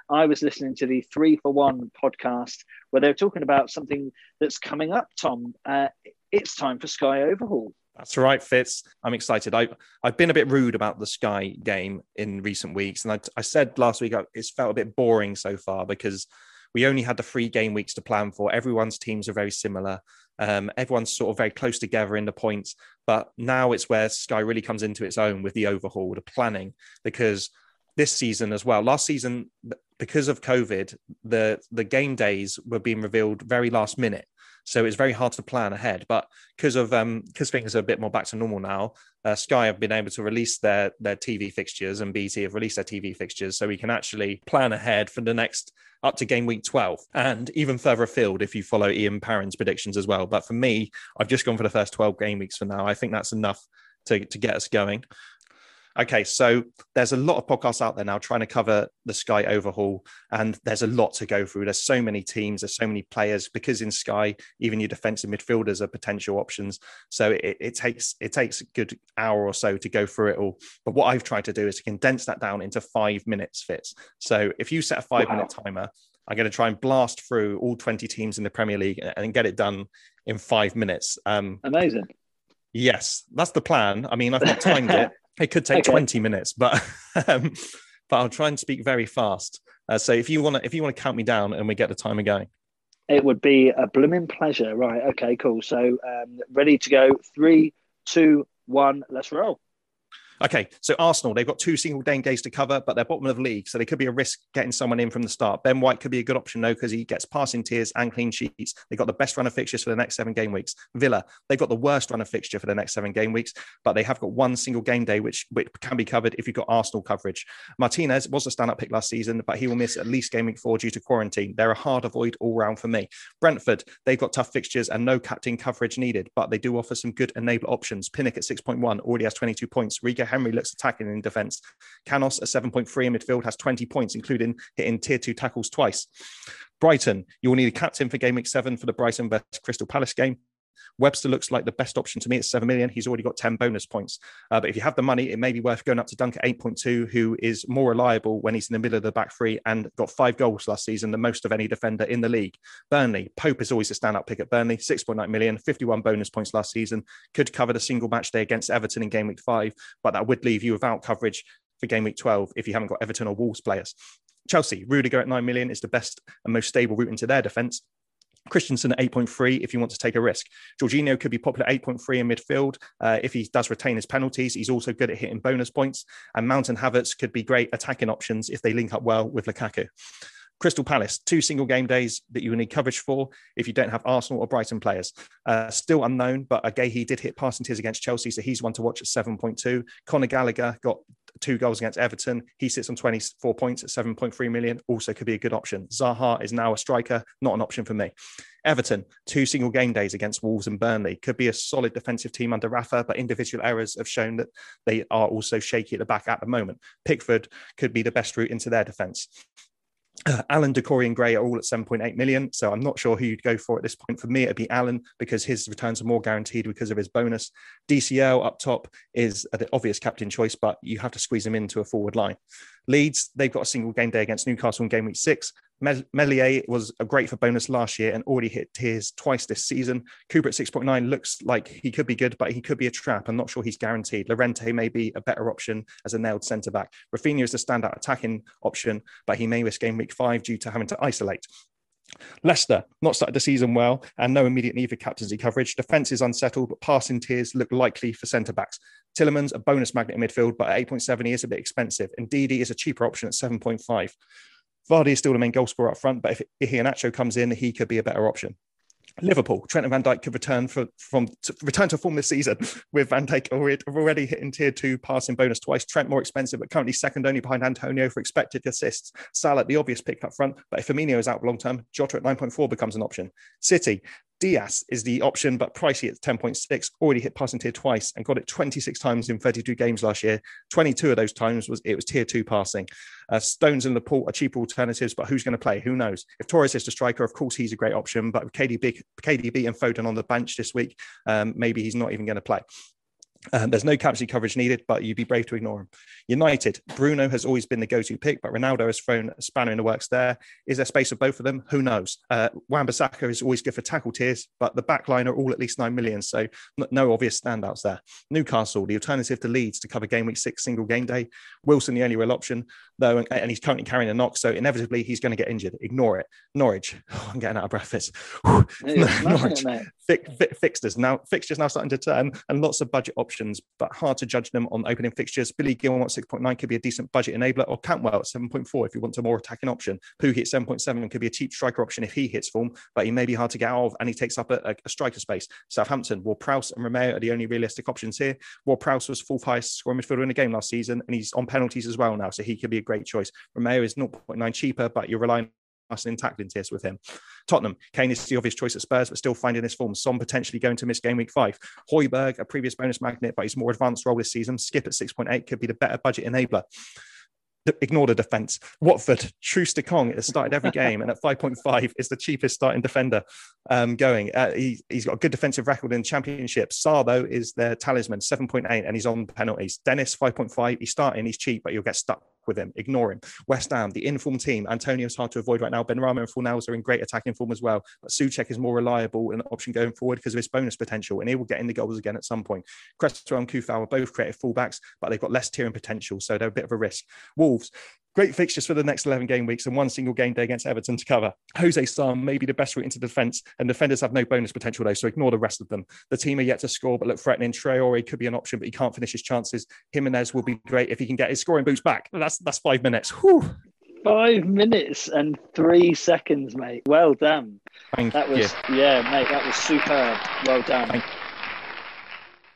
I was listening to the Three for One podcast where they were talking about something that's coming up. Tom, uh, it's time for Sky overhaul. That's right, Fitz. I'm excited. I, I've been a bit rude about the Sky game in recent weeks. And I, I said last week it's felt a bit boring so far because we only had the three game weeks to plan for. Everyone's teams are very similar. Um, everyone's sort of very close together in the points, but now it's where Sky really comes into its own with the overhaul, the planning, because this season as well. Last season, because of COVID, the the game days were being revealed very last minute. So it's very hard to plan ahead. But because of um, because things are a bit more back to normal now, uh, Sky have been able to release their their TV fixtures and BT have released their TV fixtures, so we can actually plan ahead for the next up to game week 12 and even further afield if you follow Ian Parrin's predictions as well. But for me, I've just gone for the first 12 game weeks for now. I think that's enough to, to get us going. Okay, so there's a lot of podcasts out there now trying to cover the Sky overhaul, and there's a lot to go through. There's so many teams, there's so many players because in Sky, even your defensive midfielders are potential options. So it, it takes it takes a good hour or so to go through it all. But what I've tried to do is to condense that down into five minutes fits. So if you set a five wow. minute timer, I'm going to try and blast through all 20 teams in the Premier League and get it done in five minutes. Um, Amazing. Yes, that's the plan. I mean, I've not timed it. It could take okay. 20 minutes, but um, but I'll try and speak very fast. Uh, so if you want to if you want to count me down and we get the timer going. It would be a blooming pleasure. Right. Okay, cool. So um, ready to go. Three, two, one, let's roll. Okay, so Arsenal, they've got two single game days to cover, but they're bottom of the league. So they could be a risk getting someone in from the start. Ben White could be a good option, though, because he gets passing tiers and clean sheets. They've got the best run of fixtures for the next seven game weeks. Villa, they've got the worst run of fixture for the next seven game weeks, but they have got one single game day, which, which can be covered if you've got Arsenal coverage. Martinez was a stand up pick last season, but he will miss at least game week four due to quarantine. They're a hard avoid all round for me. Brentford, they've got tough fixtures and no captain coverage needed, but they do offer some good enabler options. Pinnock at 6.1 already has 22 points. Rico Henry looks attacking in defence. Canos, a 7.3 in midfield, has 20 points, including hitting tier two tackles twice. Brighton, you will need a captain for game week seven for the Brighton vs Crystal Palace game. Webster looks like the best option to me at 7 million. He's already got 10 bonus points. Uh, but if you have the money, it may be worth going up to Dunk at 8.2, who is more reliable when he's in the middle of the back three and got five goals last season, the most of any defender in the league. Burnley, Pope is always a standout pick at Burnley, 6.9 million, 51 bonus points last season. Could cover the single match day against Everton in game week five, but that would leave you without coverage for game week 12 if you haven't got Everton or Wolves players. Chelsea, Rudiger at 9 million is the best and most stable route into their defence. Christensen at 8.3 if you want to take a risk. Jorginho could be popular 8.3 in midfield. Uh, if he does retain his penalties, he's also good at hitting bonus points. And Mount and Havertz could be great attacking options if they link up well with Lukaku. Crystal Palace, two single game days that you will need coverage for if you don't have Arsenal or Brighton players. Uh, still unknown, but he did hit passing tiers against Chelsea, so he's one to watch at 7.2. Conor Gallagher got two goals against Everton. He sits on 24 points at 7.3 million, also could be a good option. Zaha is now a striker, not an option for me. Everton, two single game days against Wolves and Burnley. Could be a solid defensive team under Rafa, but individual errors have shown that they are also shaky at the back at the moment. Pickford could be the best route into their defence. Uh, Allan Doucouré and Gray are all at 7.8 million. So I'm not sure who you'd go for at this point. For me, it'd be Allan because his returns are more guaranteed because of his bonus. DCL up top is the obvious captain choice, but you have to squeeze him into a forward line. Leeds, they've got a single game day against Newcastle in game week six. Meslier was a great for bonus last year and already hit tiers twice this season. Cooper at 6.9 looks like he could be good, but he could be a trap. I'm not sure he's guaranteed. Llorente may be a better option as a nailed centre back. Raphinha is the standout attacking option, but he may miss game week five due to having to isolate. Leicester not started the season well and no immediate need for captaincy coverage. Defence is unsettled, but passing tiers look likely for centre backs. Tielemans, a bonus magnet in midfield, but at 8.7, he is a bit expensive. And Ndidi is a cheaper option at 7.5. Vardy is still the main goal scorer up front, but if Iheanacho comes in, he could be a better option. Liverpool, Trent and Van Dijk could return for, from to return to form this season with Van Dijk already, already hitting tier two passing bonus twice. Trent more expensive, but currently second only behind Antonio for expected assists. Salah, the obvious pick up front, but if Firmino is out long term, Jota at 9.4 becomes an option. City, Dias is the option, but pricey at 10.6. Already hit passing tier twice and got it 26 times in 32 games last year. 22 of those times was it was tier two passing. Uh, Stones and Laporte are cheaper alternatives, but who's going to play? Who knows? If Torres is the striker, of course he's a great option. But with KDB, KDB and Foden on the bench this week, um, maybe he's not even going to play. Um, there's no captaincy coverage needed, but you'd be brave to ignore him. United, Bruno has always been the go-to pick, but Ronaldo has thrown a spanner in the works there. Is there space for both of them? Who knows? Uh, Wan-Bissaka is always good for tackle tiers, but the back line are all at least 9 million, so no obvious standouts there. Newcastle, the alternative to Leeds to cover game week six single game day. Wilson, the only real option, though, and, he's currently carrying a knock, so inevitably he's going to get injured. Ignore it. Norwich, oh, I'm getting out of breath. This. Norwich. fixtures now fixtures now starting to turn and lots of budget options but hard to judge them on opening fixtures. Billy Gilmour at 6.9 could be a decent budget enabler, or Cantwell at 7.4 if you want a more attacking option. Pukki at 7.7 could be a cheap striker option if he hits form, but he may be hard to get out of and he takes up a, a striker space. Southampton, Ward Prowse and Romeu are the only realistic options here. Ward Prowse was full highest scoring midfielder in the game last season, and he's on penalties as well now, so he could be a great choice. Romeu is 0.9 cheaper, but you're relying and tackling tiers with him. Tottenham, Kane is the obvious choice at Spurs, but still finding his form. Son potentially going to miss game week five. Højbjerg, a previous bonus magnet, but he's more advanced role this season. Skipp at 6.8 could be the better budget enabler ignore the defense. Watford, Troost-Ekong has started every game, and at 5.5 is the cheapest starting defender um, going. Uh, he, has got a good defensive record in championship. Though, is their talisman, 7.8, and he's on penalties. Dennis, 5.5. He's starting, he's cheap, but you'll get stuck with him. Ignore him. West Ham, the informed team. Antonio's hard to avoid right now. Benrahma and Fornals are in great attacking form as well. But Soucek is more reliable and an option going forward because of his bonus potential, and he will get in the goals again at some point. Cresswell and Coufal are both creative fullbacks, but they've got less tiering potential, so they're a bit of a risk. Wolves, Great fixtures for the next 11 game weeks and one single game day against Everton to cover. José Sá may be the best route into defence, and defenders have no bonus potential though, so ignore the rest of them. The team are yet to score but look threatening. Traore could be an option, but he can't finish his chances. Jimenez will be great if he can get his scoring boots back. That's that's five minutes. Whew. Five minutes and three seconds, mate. Well done. Thank that was you. yeah, mate. That was superb. Well done. Thank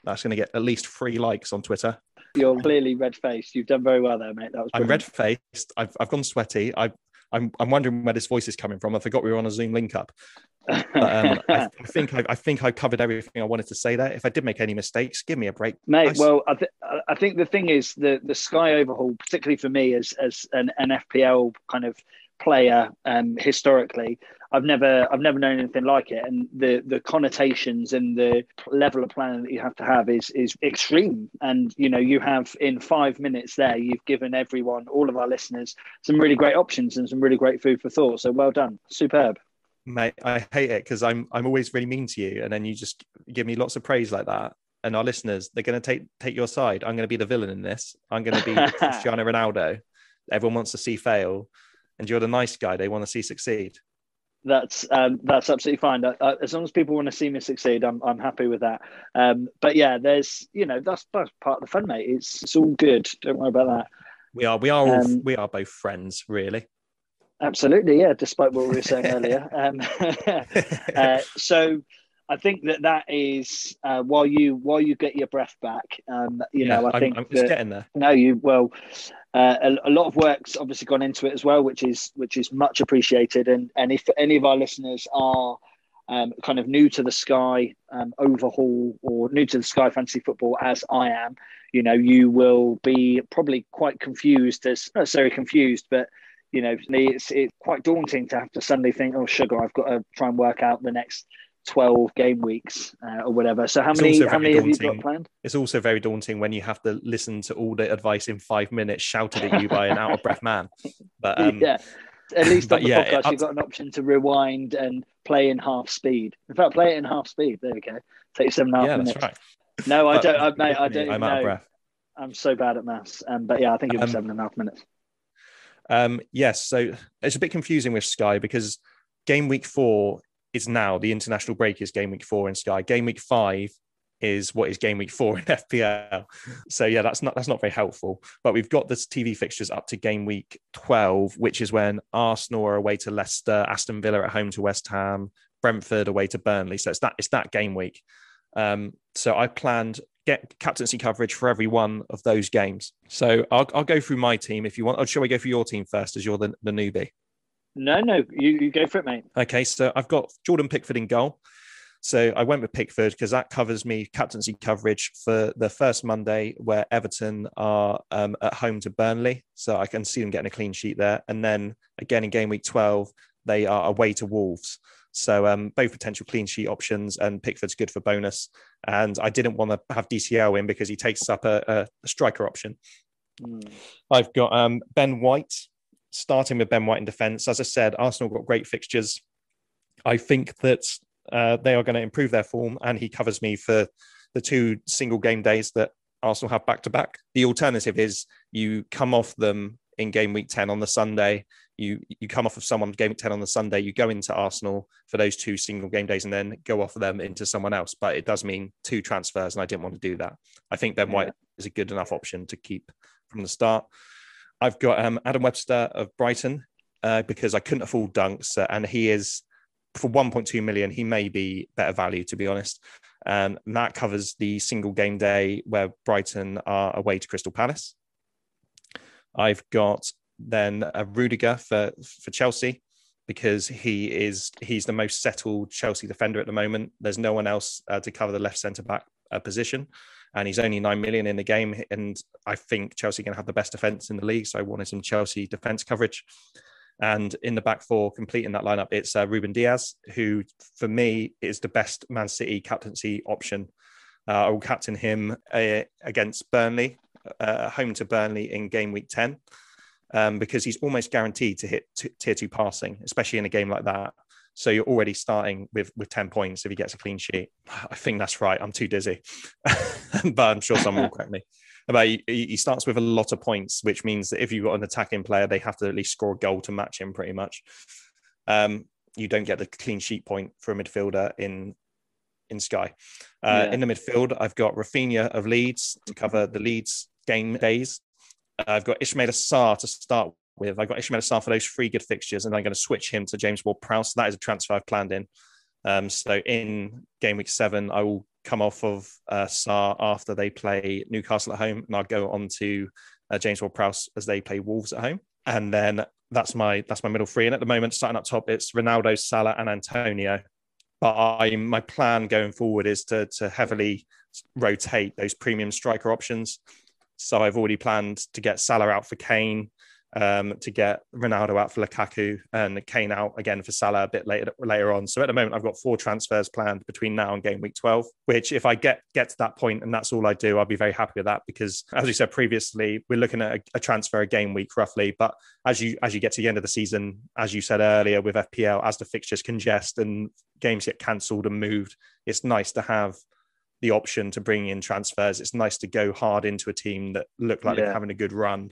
that's going to get at least three likes on Twitter. You're clearly red faced. You've done very well there, mate. That was. Brilliant. I'm red faced. I've, I've gone sweaty. I've, I'm, I'm wondering where this voice is coming from. I forgot we were on a Zoom link up. But, um, I, I, think I, I, think I covered everything I wanted to say there. If I did make any mistakes, give me a break, mate. Well, I, th- I think the thing is the the Sky overhaul, particularly for me as as an, an FPL kind of player um, historically. I've never I've never known anything like it, and the the connotations and the level of planning that you have to have is is extreme. And you know, you have in five minutes there, you've given everyone, all of our listeners, some really great options and some really great food for thought. So well done, superb. Mate, I hate it because I'm I'm always really mean to you, and then you just give me lots of praise like that. And our listeners, they're going to take take your side. I'm going to be the villain in this. I'm going to be Cristiano Ronaldo. Everyone wants to see fail and you're the nice guy they want to see succeed. That's um, that's absolutely fine. Uh, as long as people want to see me succeed, I'm I'm happy with that. Um, but yeah, there's you know that's, that's part of the fun, mate. It's it's all good. Don't worry about that. We are we are all, um, we are both friends, really. Absolutely, yeah. Despite what we were saying earlier. Um, uh, so I think that that is uh, while you while you get your breath back. Um, you yeah, know, I think I'm, I'm that, getting there. No, you well. Uh, a, a, lot of work's obviously gone into it as well, which is which is much appreciated. And and if any of our listeners are um, kind of new to the Sky um, overhaul or new to the Sky fantasy football, as I am, you know, you will be probably quite confused. As not necessarily confused, but you know, it's it's quite daunting to have to suddenly think, oh, sugar, I've got to try and work out the next 12 game weeks uh, or whatever. So how it's many how many daunting. have you got planned? It's also very daunting when you have to listen to all the advice in five minutes shouted at you by an out of breath man. But um, yeah. At least on the yeah, podcast, you've got an option to rewind and play in half speed. In fact, play it in half speed. There we go. Take seven and a half yeah, minutes. That's right. No, I don't. I, mate, I don't. I'm know. out of breath. I'm so bad at maths. Um, but yeah, I think it was um, seven and a half minutes. Um, yes, so it's a bit confusing with Sky because game week four is now the international break is game week four in Sky. Game week five is what is game week four in FPL. So yeah, that's not that's not very helpful. But we've got the TV fixtures up to game week 12, which is when Arsenal are away to Leicester, Aston Villa at home to West Ham, Brentford away to Burnley. So it's that it's that game week. Um, so I planned get captaincy coverage for every one of those games. So I'll, I'll go through my team if you want. Or shall we go through your team first as you're the, the newbie? No, no, you, you go for it, mate. Okay, so I've got Jordan Pickford in goal. So I went with Pickford because that covers me captaincy coverage for the first Monday where Everton are um, at home to Burnley. So I can see them getting a clean sheet there. And then again in game week 12, they are away to Wolves. So um, both potential clean sheet options, and Pickford's good for bonus. And I didn't want to have DCL in because he takes up a, a striker option. Mm. I've got um, Ben White starting with Ben White in defence. As I said, Arsenal got great fixtures. I think that uh, they are going to improve their form, and he covers me for the two single game days that Arsenal have back to back. The alternative is you come off them in game week 10 on the Sunday. You you come off of someone game 10 on the Sunday, you go into Arsenal for those two single game days and then go off of them into someone else. But it does mean two transfers, and I didn't want to do that. I think Ben White is a good enough option to keep from the start. I've got um, Adam Webster of Brighton uh, because I couldn't afford Dunk's, uh, and he is for 1.2 million. He may be better value, to be honest. Um, and that covers the single game day where Brighton are away to Crystal Palace. I've got then a Rudiger for for Chelsea because he is he's the most settled Chelsea defender at the moment. There's no one else uh, to cover the left centre back uh, position, and he's only nine million in the game. And I think Chelsea can have the best defence in the league, so I wanted some Chelsea defence coverage. And in the back four, completing that lineup, it's uh, Ruben Dias, who for me is the best Man City captaincy option. Uh, I will captain him uh, against Burnley, uh, home to Burnley in game week 10, um, because he's almost guaranteed to hit t- tier two passing, especially in a game like that. So you're already starting with with 10 points if he gets a clean sheet. I think that's right. I'm too dizzy, but I'm sure someone will correct me But he, he, starts with a lot of points, which means that if you've got an attacking player, they have to at least score a goal to match him pretty much. Um, you don't get the clean sheet point for a midfielder in in Sky. Uh, yeah. In the midfield, I've got Raphinha of Leeds to cover the Leeds game days. Uh, I've got Ismaila Sarr to start with. I've got Ismaila Sarr for those three good fixtures, and I'm going to switch him to James Ward-Prowse. That is a transfer I've planned in. Um, so in game week seven, I will come off of uh, Sarr after they play Newcastle at home, and I'll go on to uh, James Ward-Prowse as they play Wolves at home, and then that's my that's my middle three. And at the moment, starting up top, it's Ronaldo, Salah, and Antonio. But I my plan going forward is to to heavily rotate those premium striker options. So I've already planned to get Salah out for Kane, um, to get Ronaldo out for Lukaku and Kane out again for Salah a bit later later on. So at the moment, I've got four transfers planned between now and game week 12. Which, if I get get to that point and that's all I do, I'll be very happy with that because, as we said previously, we're looking at a, a transfer a game week roughly. But as you as you get to the end of the season, as you said earlier with FPL, as the fixtures congest and games get cancelled and moved, it's nice to have the option to bring in transfers. It's nice to go hard into a team that look like yeah. they're having a good run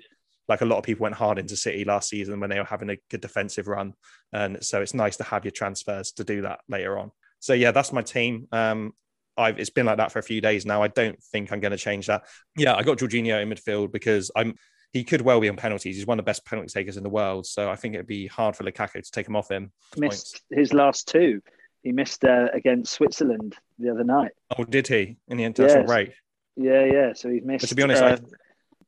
like a lot of people went hard into City last season when they were having a good defensive run. And so it's nice to have your transfers to do that later on. So yeah, that's my team. Um, I've it's been like that for a few days now. I don't think I'm going to change that. Yeah, I got Jorginho in midfield because I'm he could well be on penalties. He's one of the best penalty takers in the world. So I think it'd be hard for Lukaku to take him off him. Missed his last two. He missed uh, against Switzerland the other night. Oh, did he in the international yes. break? Yeah, yeah. So he's missed. But to be honest, uh, I,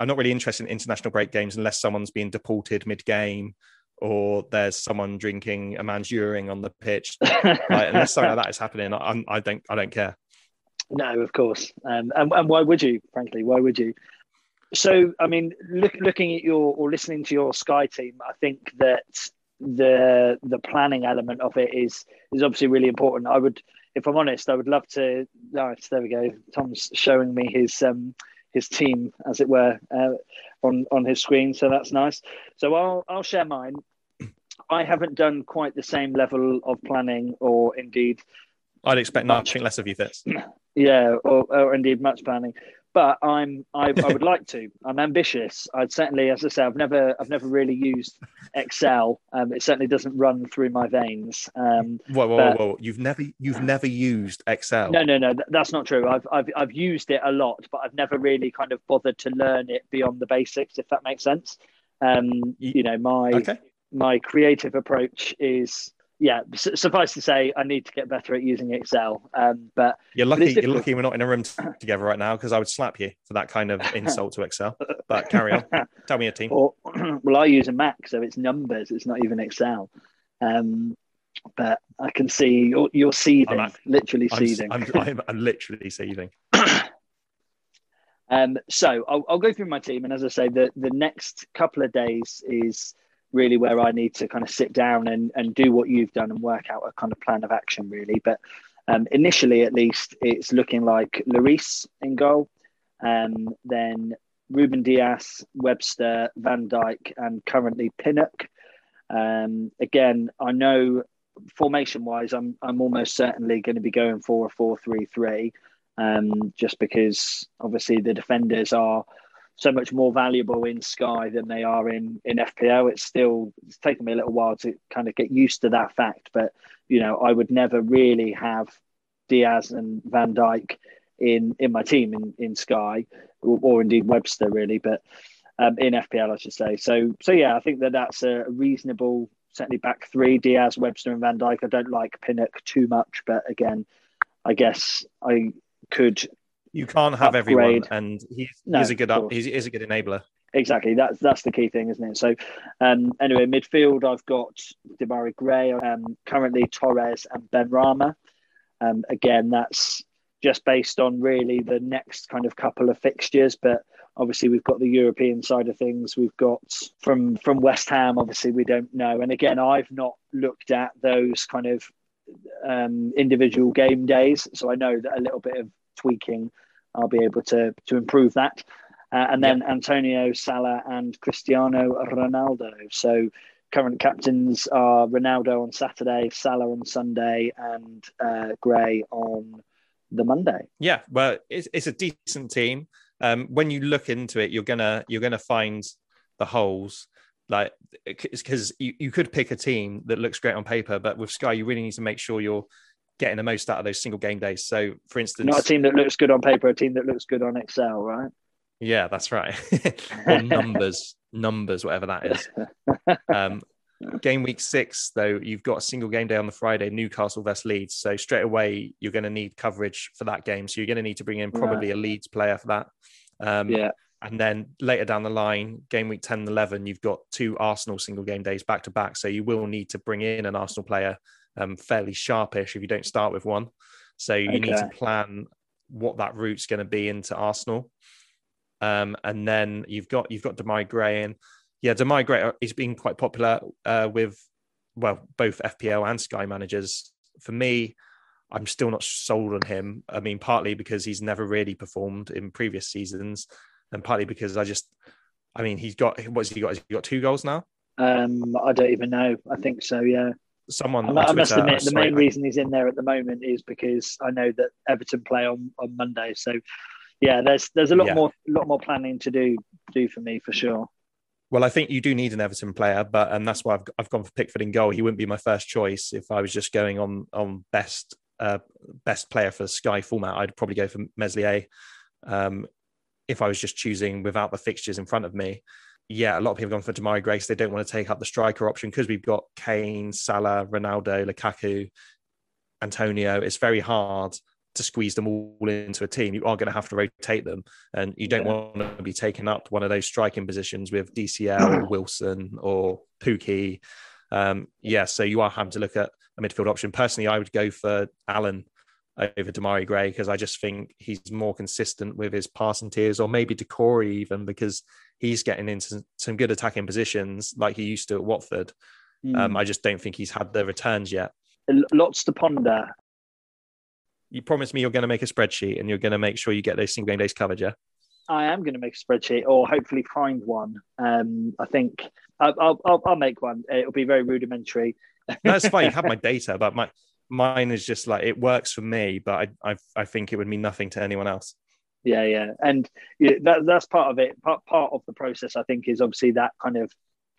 I'm not really interested in international break games unless someone's being deported mid game or there's someone drinking a man's urine on the pitch. like, unless something like that is happening, I, I don't I don't care. No, of course, um, and, and why would you? Frankly, why would you? So, I mean, look, looking at your or listening to your Sky team, I think that the the planning element of it is is obviously really important. I would, if I'm honest, I would love to. Nice, there we go. Tom's showing me his um, his team, as it were, uh, on on his screen. So that's nice. So I'll I'll share mine. I haven't done quite the same level of planning, or indeed, I'd expect nothing less of you, Fitz. Yeah, or, or indeed much planning but I'm I, I would like to. I'm ambitious. I'd certainly, as I say, I've never I've never really used Excel. Um, it certainly doesn't run through my veins. Um, whoa, whoa, but, whoa, You've never you've never used Excel? No, no, no. That's not true. I've I've I've used it a lot, but I've never really kind of bothered to learn it beyond the basics, if that makes sense. Um, you know, my okay. my creative approach is yeah, suffice to say, I need to get better at using Excel. Um, but you're lucky. You're lucky we're not in a room together right now because I would slap you for that kind of insult to Excel. But carry on. Tell me your team. Or, well, I use a Mac, so it's numbers. It's not even Excel. Um, but I can see you're, you're seething, I'm, literally seething. I'm, I'm, I'm literally seething. um, so I'll, I'll go through my team, and as I say, the the next couple of days is really where I need to kind of sit down and, and do what you've done and work out a kind of plan of action, really. But um, initially, at least, it's looking like Lloris in goal, um, then Ruben Dias, Webster, Van Dijk, and currently Pinnock. Um, again, I know formation wise, I'm I'm almost certainly going to be going for a four three three, um, just because obviously the defenders are so much more valuable in Sky than they are in in FPL. It's still it's taken me a little while to kind of get used to that fact, but you know I would never really have Dias and Van Dijk in in my team in in Sky or, or indeed Webster really, but um, in FPL I should say. So so yeah, I think that that's a reasonable certainly back three Dias, Webster, and Van Dijk. I don't like Pinnock too much, but again, I guess I could you can't have upgrade. everyone, and he's, no, he's a good up, he's, he's a good enabler. Exactly. That's that's the key thing, isn't it? So, um, anyway, midfield, I've got Demarai Gray, um, currently Torres and Benrahma. Um, again, that's just based on really the next kind of couple of fixtures, but obviously we've got the European side of things. We've got from from West Ham. Obviously, we don't know. And again, I've not looked at those kind of um, individual game days, so I know that a little bit of tweaking, I'll be able to to improve that. Uh, and then Antonio Salah and Cristiano Ronaldo. So current captains are Ronaldo on Saturday, Salah on Sunday, and uh, Gray on the Monday. Yeah, well, it's, it's a decent team. Um, when you look into it, you're gonna you're gonna find the holes. Like, because you, you could pick a team that looks great on paper, but with Sky, you really need to make sure you're getting the most out of those single game days. So, for instance, not a team that looks good on paper, a team that looks good on Excel, right? Yeah, that's right. or numbers, numbers, whatever that is. Um, game week six, though, you've got a single game day on the Friday, Newcastle versus Leeds. So straight away, you're going to need coverage for that game. So you're going to need to bring in probably yeah. a Leeds player for that. Um, yeah. And then later down the line, game week 10 and 11, you've got two Arsenal single game days back to back. So you will need to bring in an Arsenal player um, fairly sharpish if you don't start with one. So you okay. need to plan what that route's going to be into Arsenal. Um, and then you've got you've got Demarai Gray and yeah, Demarai Gray is being quite popular uh, with well both FPL and Sky managers. For me, I'm still not sold on him. I mean, partly because he's never really performed in previous seasons, and partly because I just, I mean, he's got what's he got? Has he got two goals now? Um, I don't even know. I think so. Yeah. Someone. I, I must admit, the main reason he's in there at the moment is because I know that Everton play on on Monday, so yeah, there's there's a lot yeah. more lot more planning to do do for me for sure. Well, I think you do need an Everton player, but and that's why I've I've gone for Pickford in goal. He wouldn't be my first choice if I was just going on on best uh, best player for Sky format. I'd probably go for Meslier. Um, if I was just choosing without the fixtures in front of me, yeah, a lot of people have gone for Demarai Gray. They don't want to take up the striker option because we've got Kane, Salah, Ronaldo, Lukaku, Antonio. It's very hard to squeeze them all into a team, you are going to have to rotate them, and you don't yeah. want to be taking up one of those striking positions with DCL, or Wilson, or Pukki. Um, yeah, so you are having to look at a midfield option. Personally, I would go for Allan over Demarai Gray because I just think he's more consistent with his passing tiers, or maybe Doucouré even because he's getting into some good attacking positions like he used to at Watford. Mm. Um, I just don't think he's had the returns yet. Lots to ponder you promised me you're going to make a spreadsheet and you're going to make sure you get those single game days covered, yeah? I am going to make a spreadsheet or hopefully find one. Um, I think I'll, I'll, I'll make one. It'll be very rudimentary. That's fine. You have my data, but my mine is just like it works for me, but I I, I think it would mean nothing to anyone else. Yeah, yeah, and that that's part of it. Part part of the process, I think, is obviously that kind of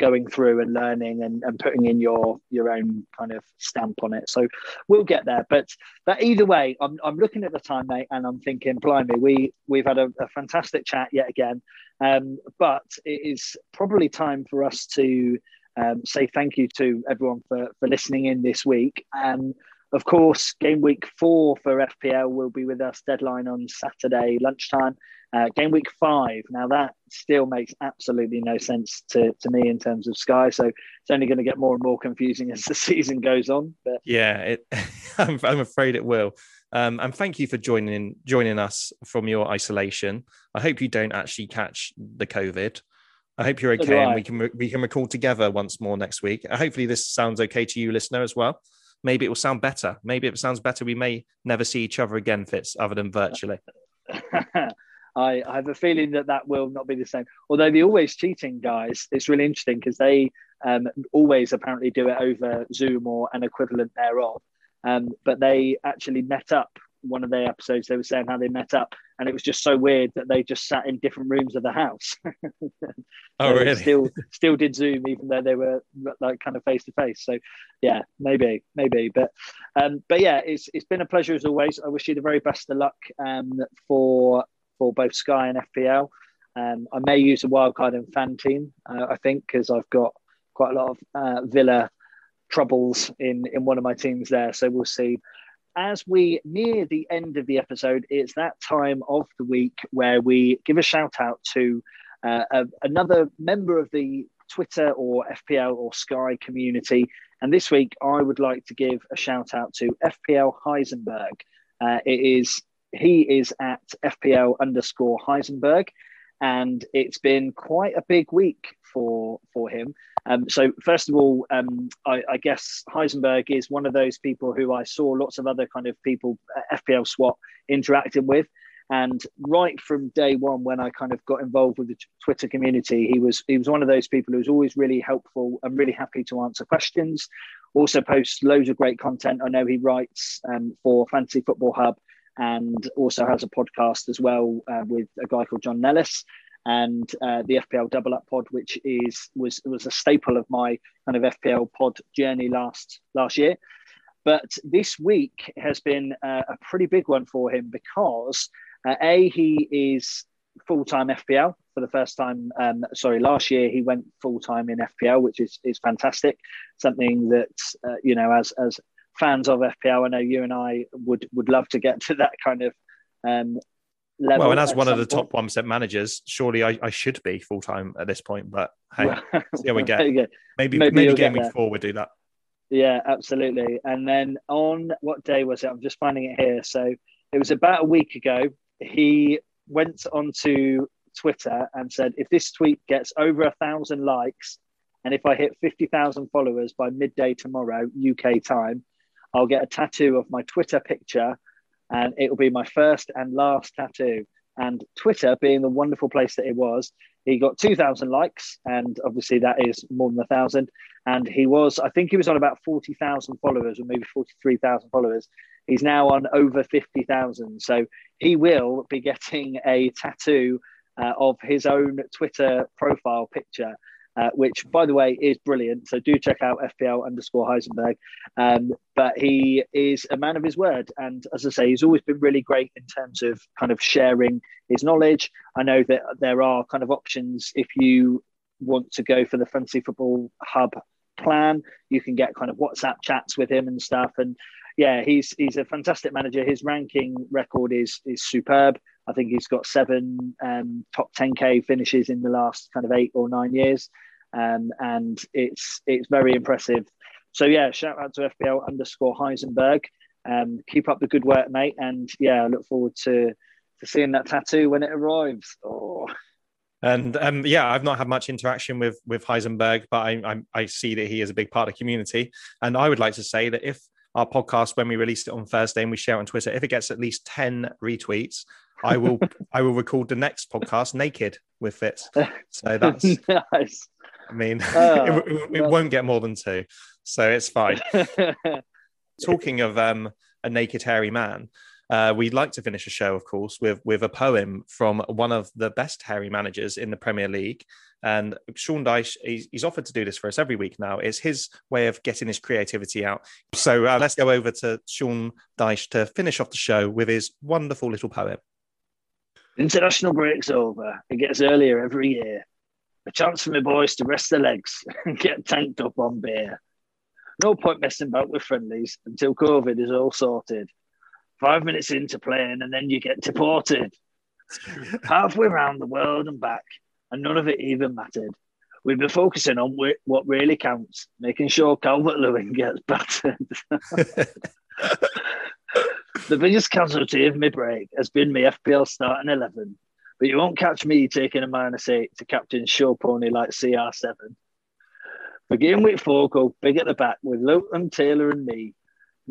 going through and learning and, and putting in your your own kind of stamp on it. So we'll get there. But but either way, I'm, I'm looking at the time, mate, and I'm thinking, blimey, we we've had a, a fantastic chat yet again. Um, but it is probably time for us to um, say thank you to everyone for for listening in this week. And of course, game week four for FPL will be with us. Deadline on Saturday lunchtime. Uh, game week five. Now that still makes absolutely no sense to, to me in terms of Sky. So it's only going to get more and more confusing as the season goes on. But yeah, it, I'm, I'm afraid it will. Um, and thank you for joining joining us from your isolation. I hope you don't actually catch the COVID. I hope you're okay, and we can we can record together once more next week. Hopefully, this sounds okay to you, listener, as well. Maybe it will sound better. Maybe if it sounds better, we may never see each other again, Fitz, other than virtually. I, I have a feeling that that will not be the same. Although the always cheating guys, it's really interesting because they um, always apparently do it over Zoom or an equivalent thereof. Um, but they actually met up. One of their episodes, they were saying how they met up, and it was just so weird that they just sat in different rooms of the house. oh, really? Still, still did Zoom, even though they were like kind of face to face. So, yeah, maybe, maybe, but, um, but yeah, it's it's been a pleasure as always. I wish you the very best of luck um, for for both Sky and FPL. Um, I may use a wildcard in FanTeam, uh, I think, because I've got quite a lot of uh, Villa troubles in, in one of my teams there. So we'll see. As we near the end of the episode, it's that time of the week where we give a shout out to uh, uh, another member of the Twitter or FPL or Sky community. And this week, I would like to give a shout out to FPL Heisenberg. Uh, it is he is at FPL underscore Heisenberg, and it's been quite a big week for for him. Um, so first of all, um, I, I, guess Heisenberg is one of those people who I saw lots of other kind of people FPL SWAT interacting with. And right from day one, when I kind of got involved with the Twitter community, he was he was one of those people who was always really helpful and really happy to answer questions. Also posts loads of great content. I know he writes um, for Fantasy Football Hub and also has a podcast as well uh, with a guy called John Nellis and uh, the FPL Double Up Pod, which is was was a staple of my kind of FPL pod journey last last year. But this week has been uh, a pretty big one for him because uh, a he is full time FPL for the first time. Um, sorry, last year he went full time in FPL, which is is fantastic. Something that uh, you know, as as fans of FPL, I know you and I would would love to get to that kind of um, level. Well, and as one of the point. top one percent managers, surely I, I should be full time at this point. But hey, well, how we get. Maybe maybe, maybe game week four we'll do that. Yeah, absolutely. And then on what day was it? I'm just finding it here. So it was about a week ago. He went onto Twitter and said, if this tweet gets over a thousand likes, and if I hit 50,000 followers by midday tomorrow, UK time, I'll get a tattoo of my Twitter picture and it will be my first and last tattoo. And Twitter, being the wonderful place that it was, he got 2,000 likes, and obviously that is more than a thousand. And he was, I think he was on about 40,000 followers, or maybe 43,000 followers. He's now on over 50,000. So he will be getting a tattoo uh, of his own Twitter profile picture uh, which, by the way, is brilliant. So do check out FPL underscore Heisenberg. Um, but he is a man of his word. And as I say, he's always been really great in terms of kind of sharing his knowledge. I know that there are kind of options if you want to go for the Fantasy Football Hub plan, you can get kind of WhatsApp chats with him and stuff. And yeah, he's he's a fantastic manager. His ranking record is is superb. I think he's got seven um, top 10k finishes in the last kind of eight or nine years, um, and it's it's very impressive. So yeah, shout out to FPL underscore Heisenberg. Um, keep up the good work, mate, and yeah, I look forward to to seeing that tattoo when it arrives. Oh. And um, yeah, I've not had much interaction with with Heisenberg, but I, I, I see that he is a big part of the community. And I would like to say that if our podcast, when we released it on Thursday and we share it on Twitter, if it gets at least ten retweets, I will I will record the next podcast naked with Fitz. So that's nice. I mean, oh, it, it, it won't get more than two, so it's fine. Talking of um, a naked hairy man, uh, we'd like to finish a show, of course, with with a poem from one of the best hairy managers in the Premier League. And Sean Dyche, he's, he's offered to do this for us every week now. It's his way of getting his creativity out. So uh, let's go over to Sean Dyche to finish off the show with his wonderful little poem. International break's over. It gets earlier every year. A chance for my boys to rest their legs and get tanked up on beer. No point messing about with friendlies until COVID is all sorted. Five minutes into playing and then you get deported. Halfway around the world and back, and none of it even mattered. We've been focusing on what really counts, making sure Calvert Lewin gets battered. The biggest casualty of my break has been my FPL starting 11, but you won't catch Mee taking a minus eight to captain show pony like CR7. For game week four, go big at the back with Lowton, Taylor, and me.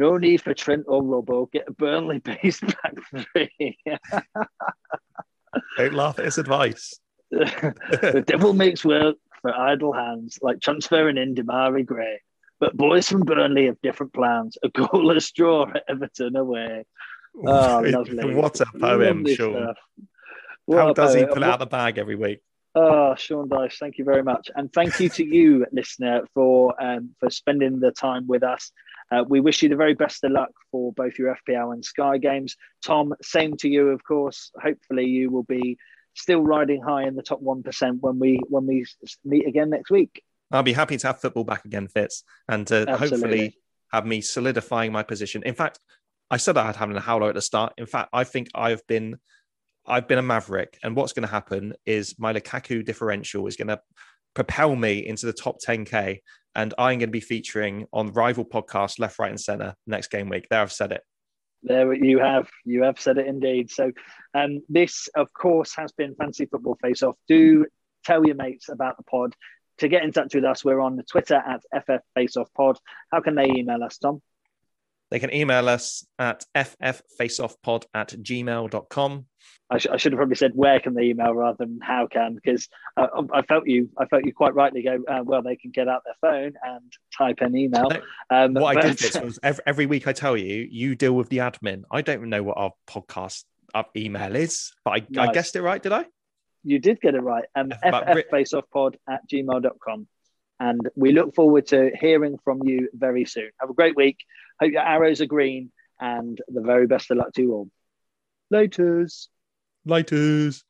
No need for Trent or Robbo. Get a Burnley based back three. Don't laugh at his advice. the devil makes work for idle hands, like transferring in Demarai Gray. But boys from Burnley have different plans. A goalless draw at Everton away. Oh, lovely. what a poem, Sean. How does he pull out the bag every week? Oh, Sean Dyche, thank you very much, and thank you to you, listener, for um, for spending the time with us. Uh, we wish you the very best of luck for both your FPL and Sky games. Tom, same to you, of course. Hopefully, you will be still riding high in the top one percent when we when we meet again next week. I'll be happy to have football back again, Fitz, and to Absolutely. hopefully have me solidifying my position. In fact, I said I had having a howler at the start. In fact, I think I've been I've been a maverick, and what's going to happen is my Lukaku differential is going to propel me into the top 10k, and I'm going to be featuring on rival podcast left, right, and center next game week. There, I've said it. There you have, you have said it indeed. So, um, this of course has been Fantasy Football Face Off. Do tell your mates about the pod. To get in touch with us, we're on the Twitter at FF Face Off Pod. How can they email us, Tom? They can email us at fffaceoffpod at gmail.com. I, sh- I should have probably said where can they email rather than how can because uh, I felt you I felt you quite rightly go uh, well they can get out their phone and type an email. Um, what but... I did this was every, every, week I tell you you deal with the admin. I don't know what our podcast our email is, but I, nice. I guessed it right, did I? You did get it right. Um, fffaceoffpod at gmail.com. And we look forward to hearing from you very soon. Have a great week. Hope your arrows are green and the very best of luck to you all. Laters. Laters.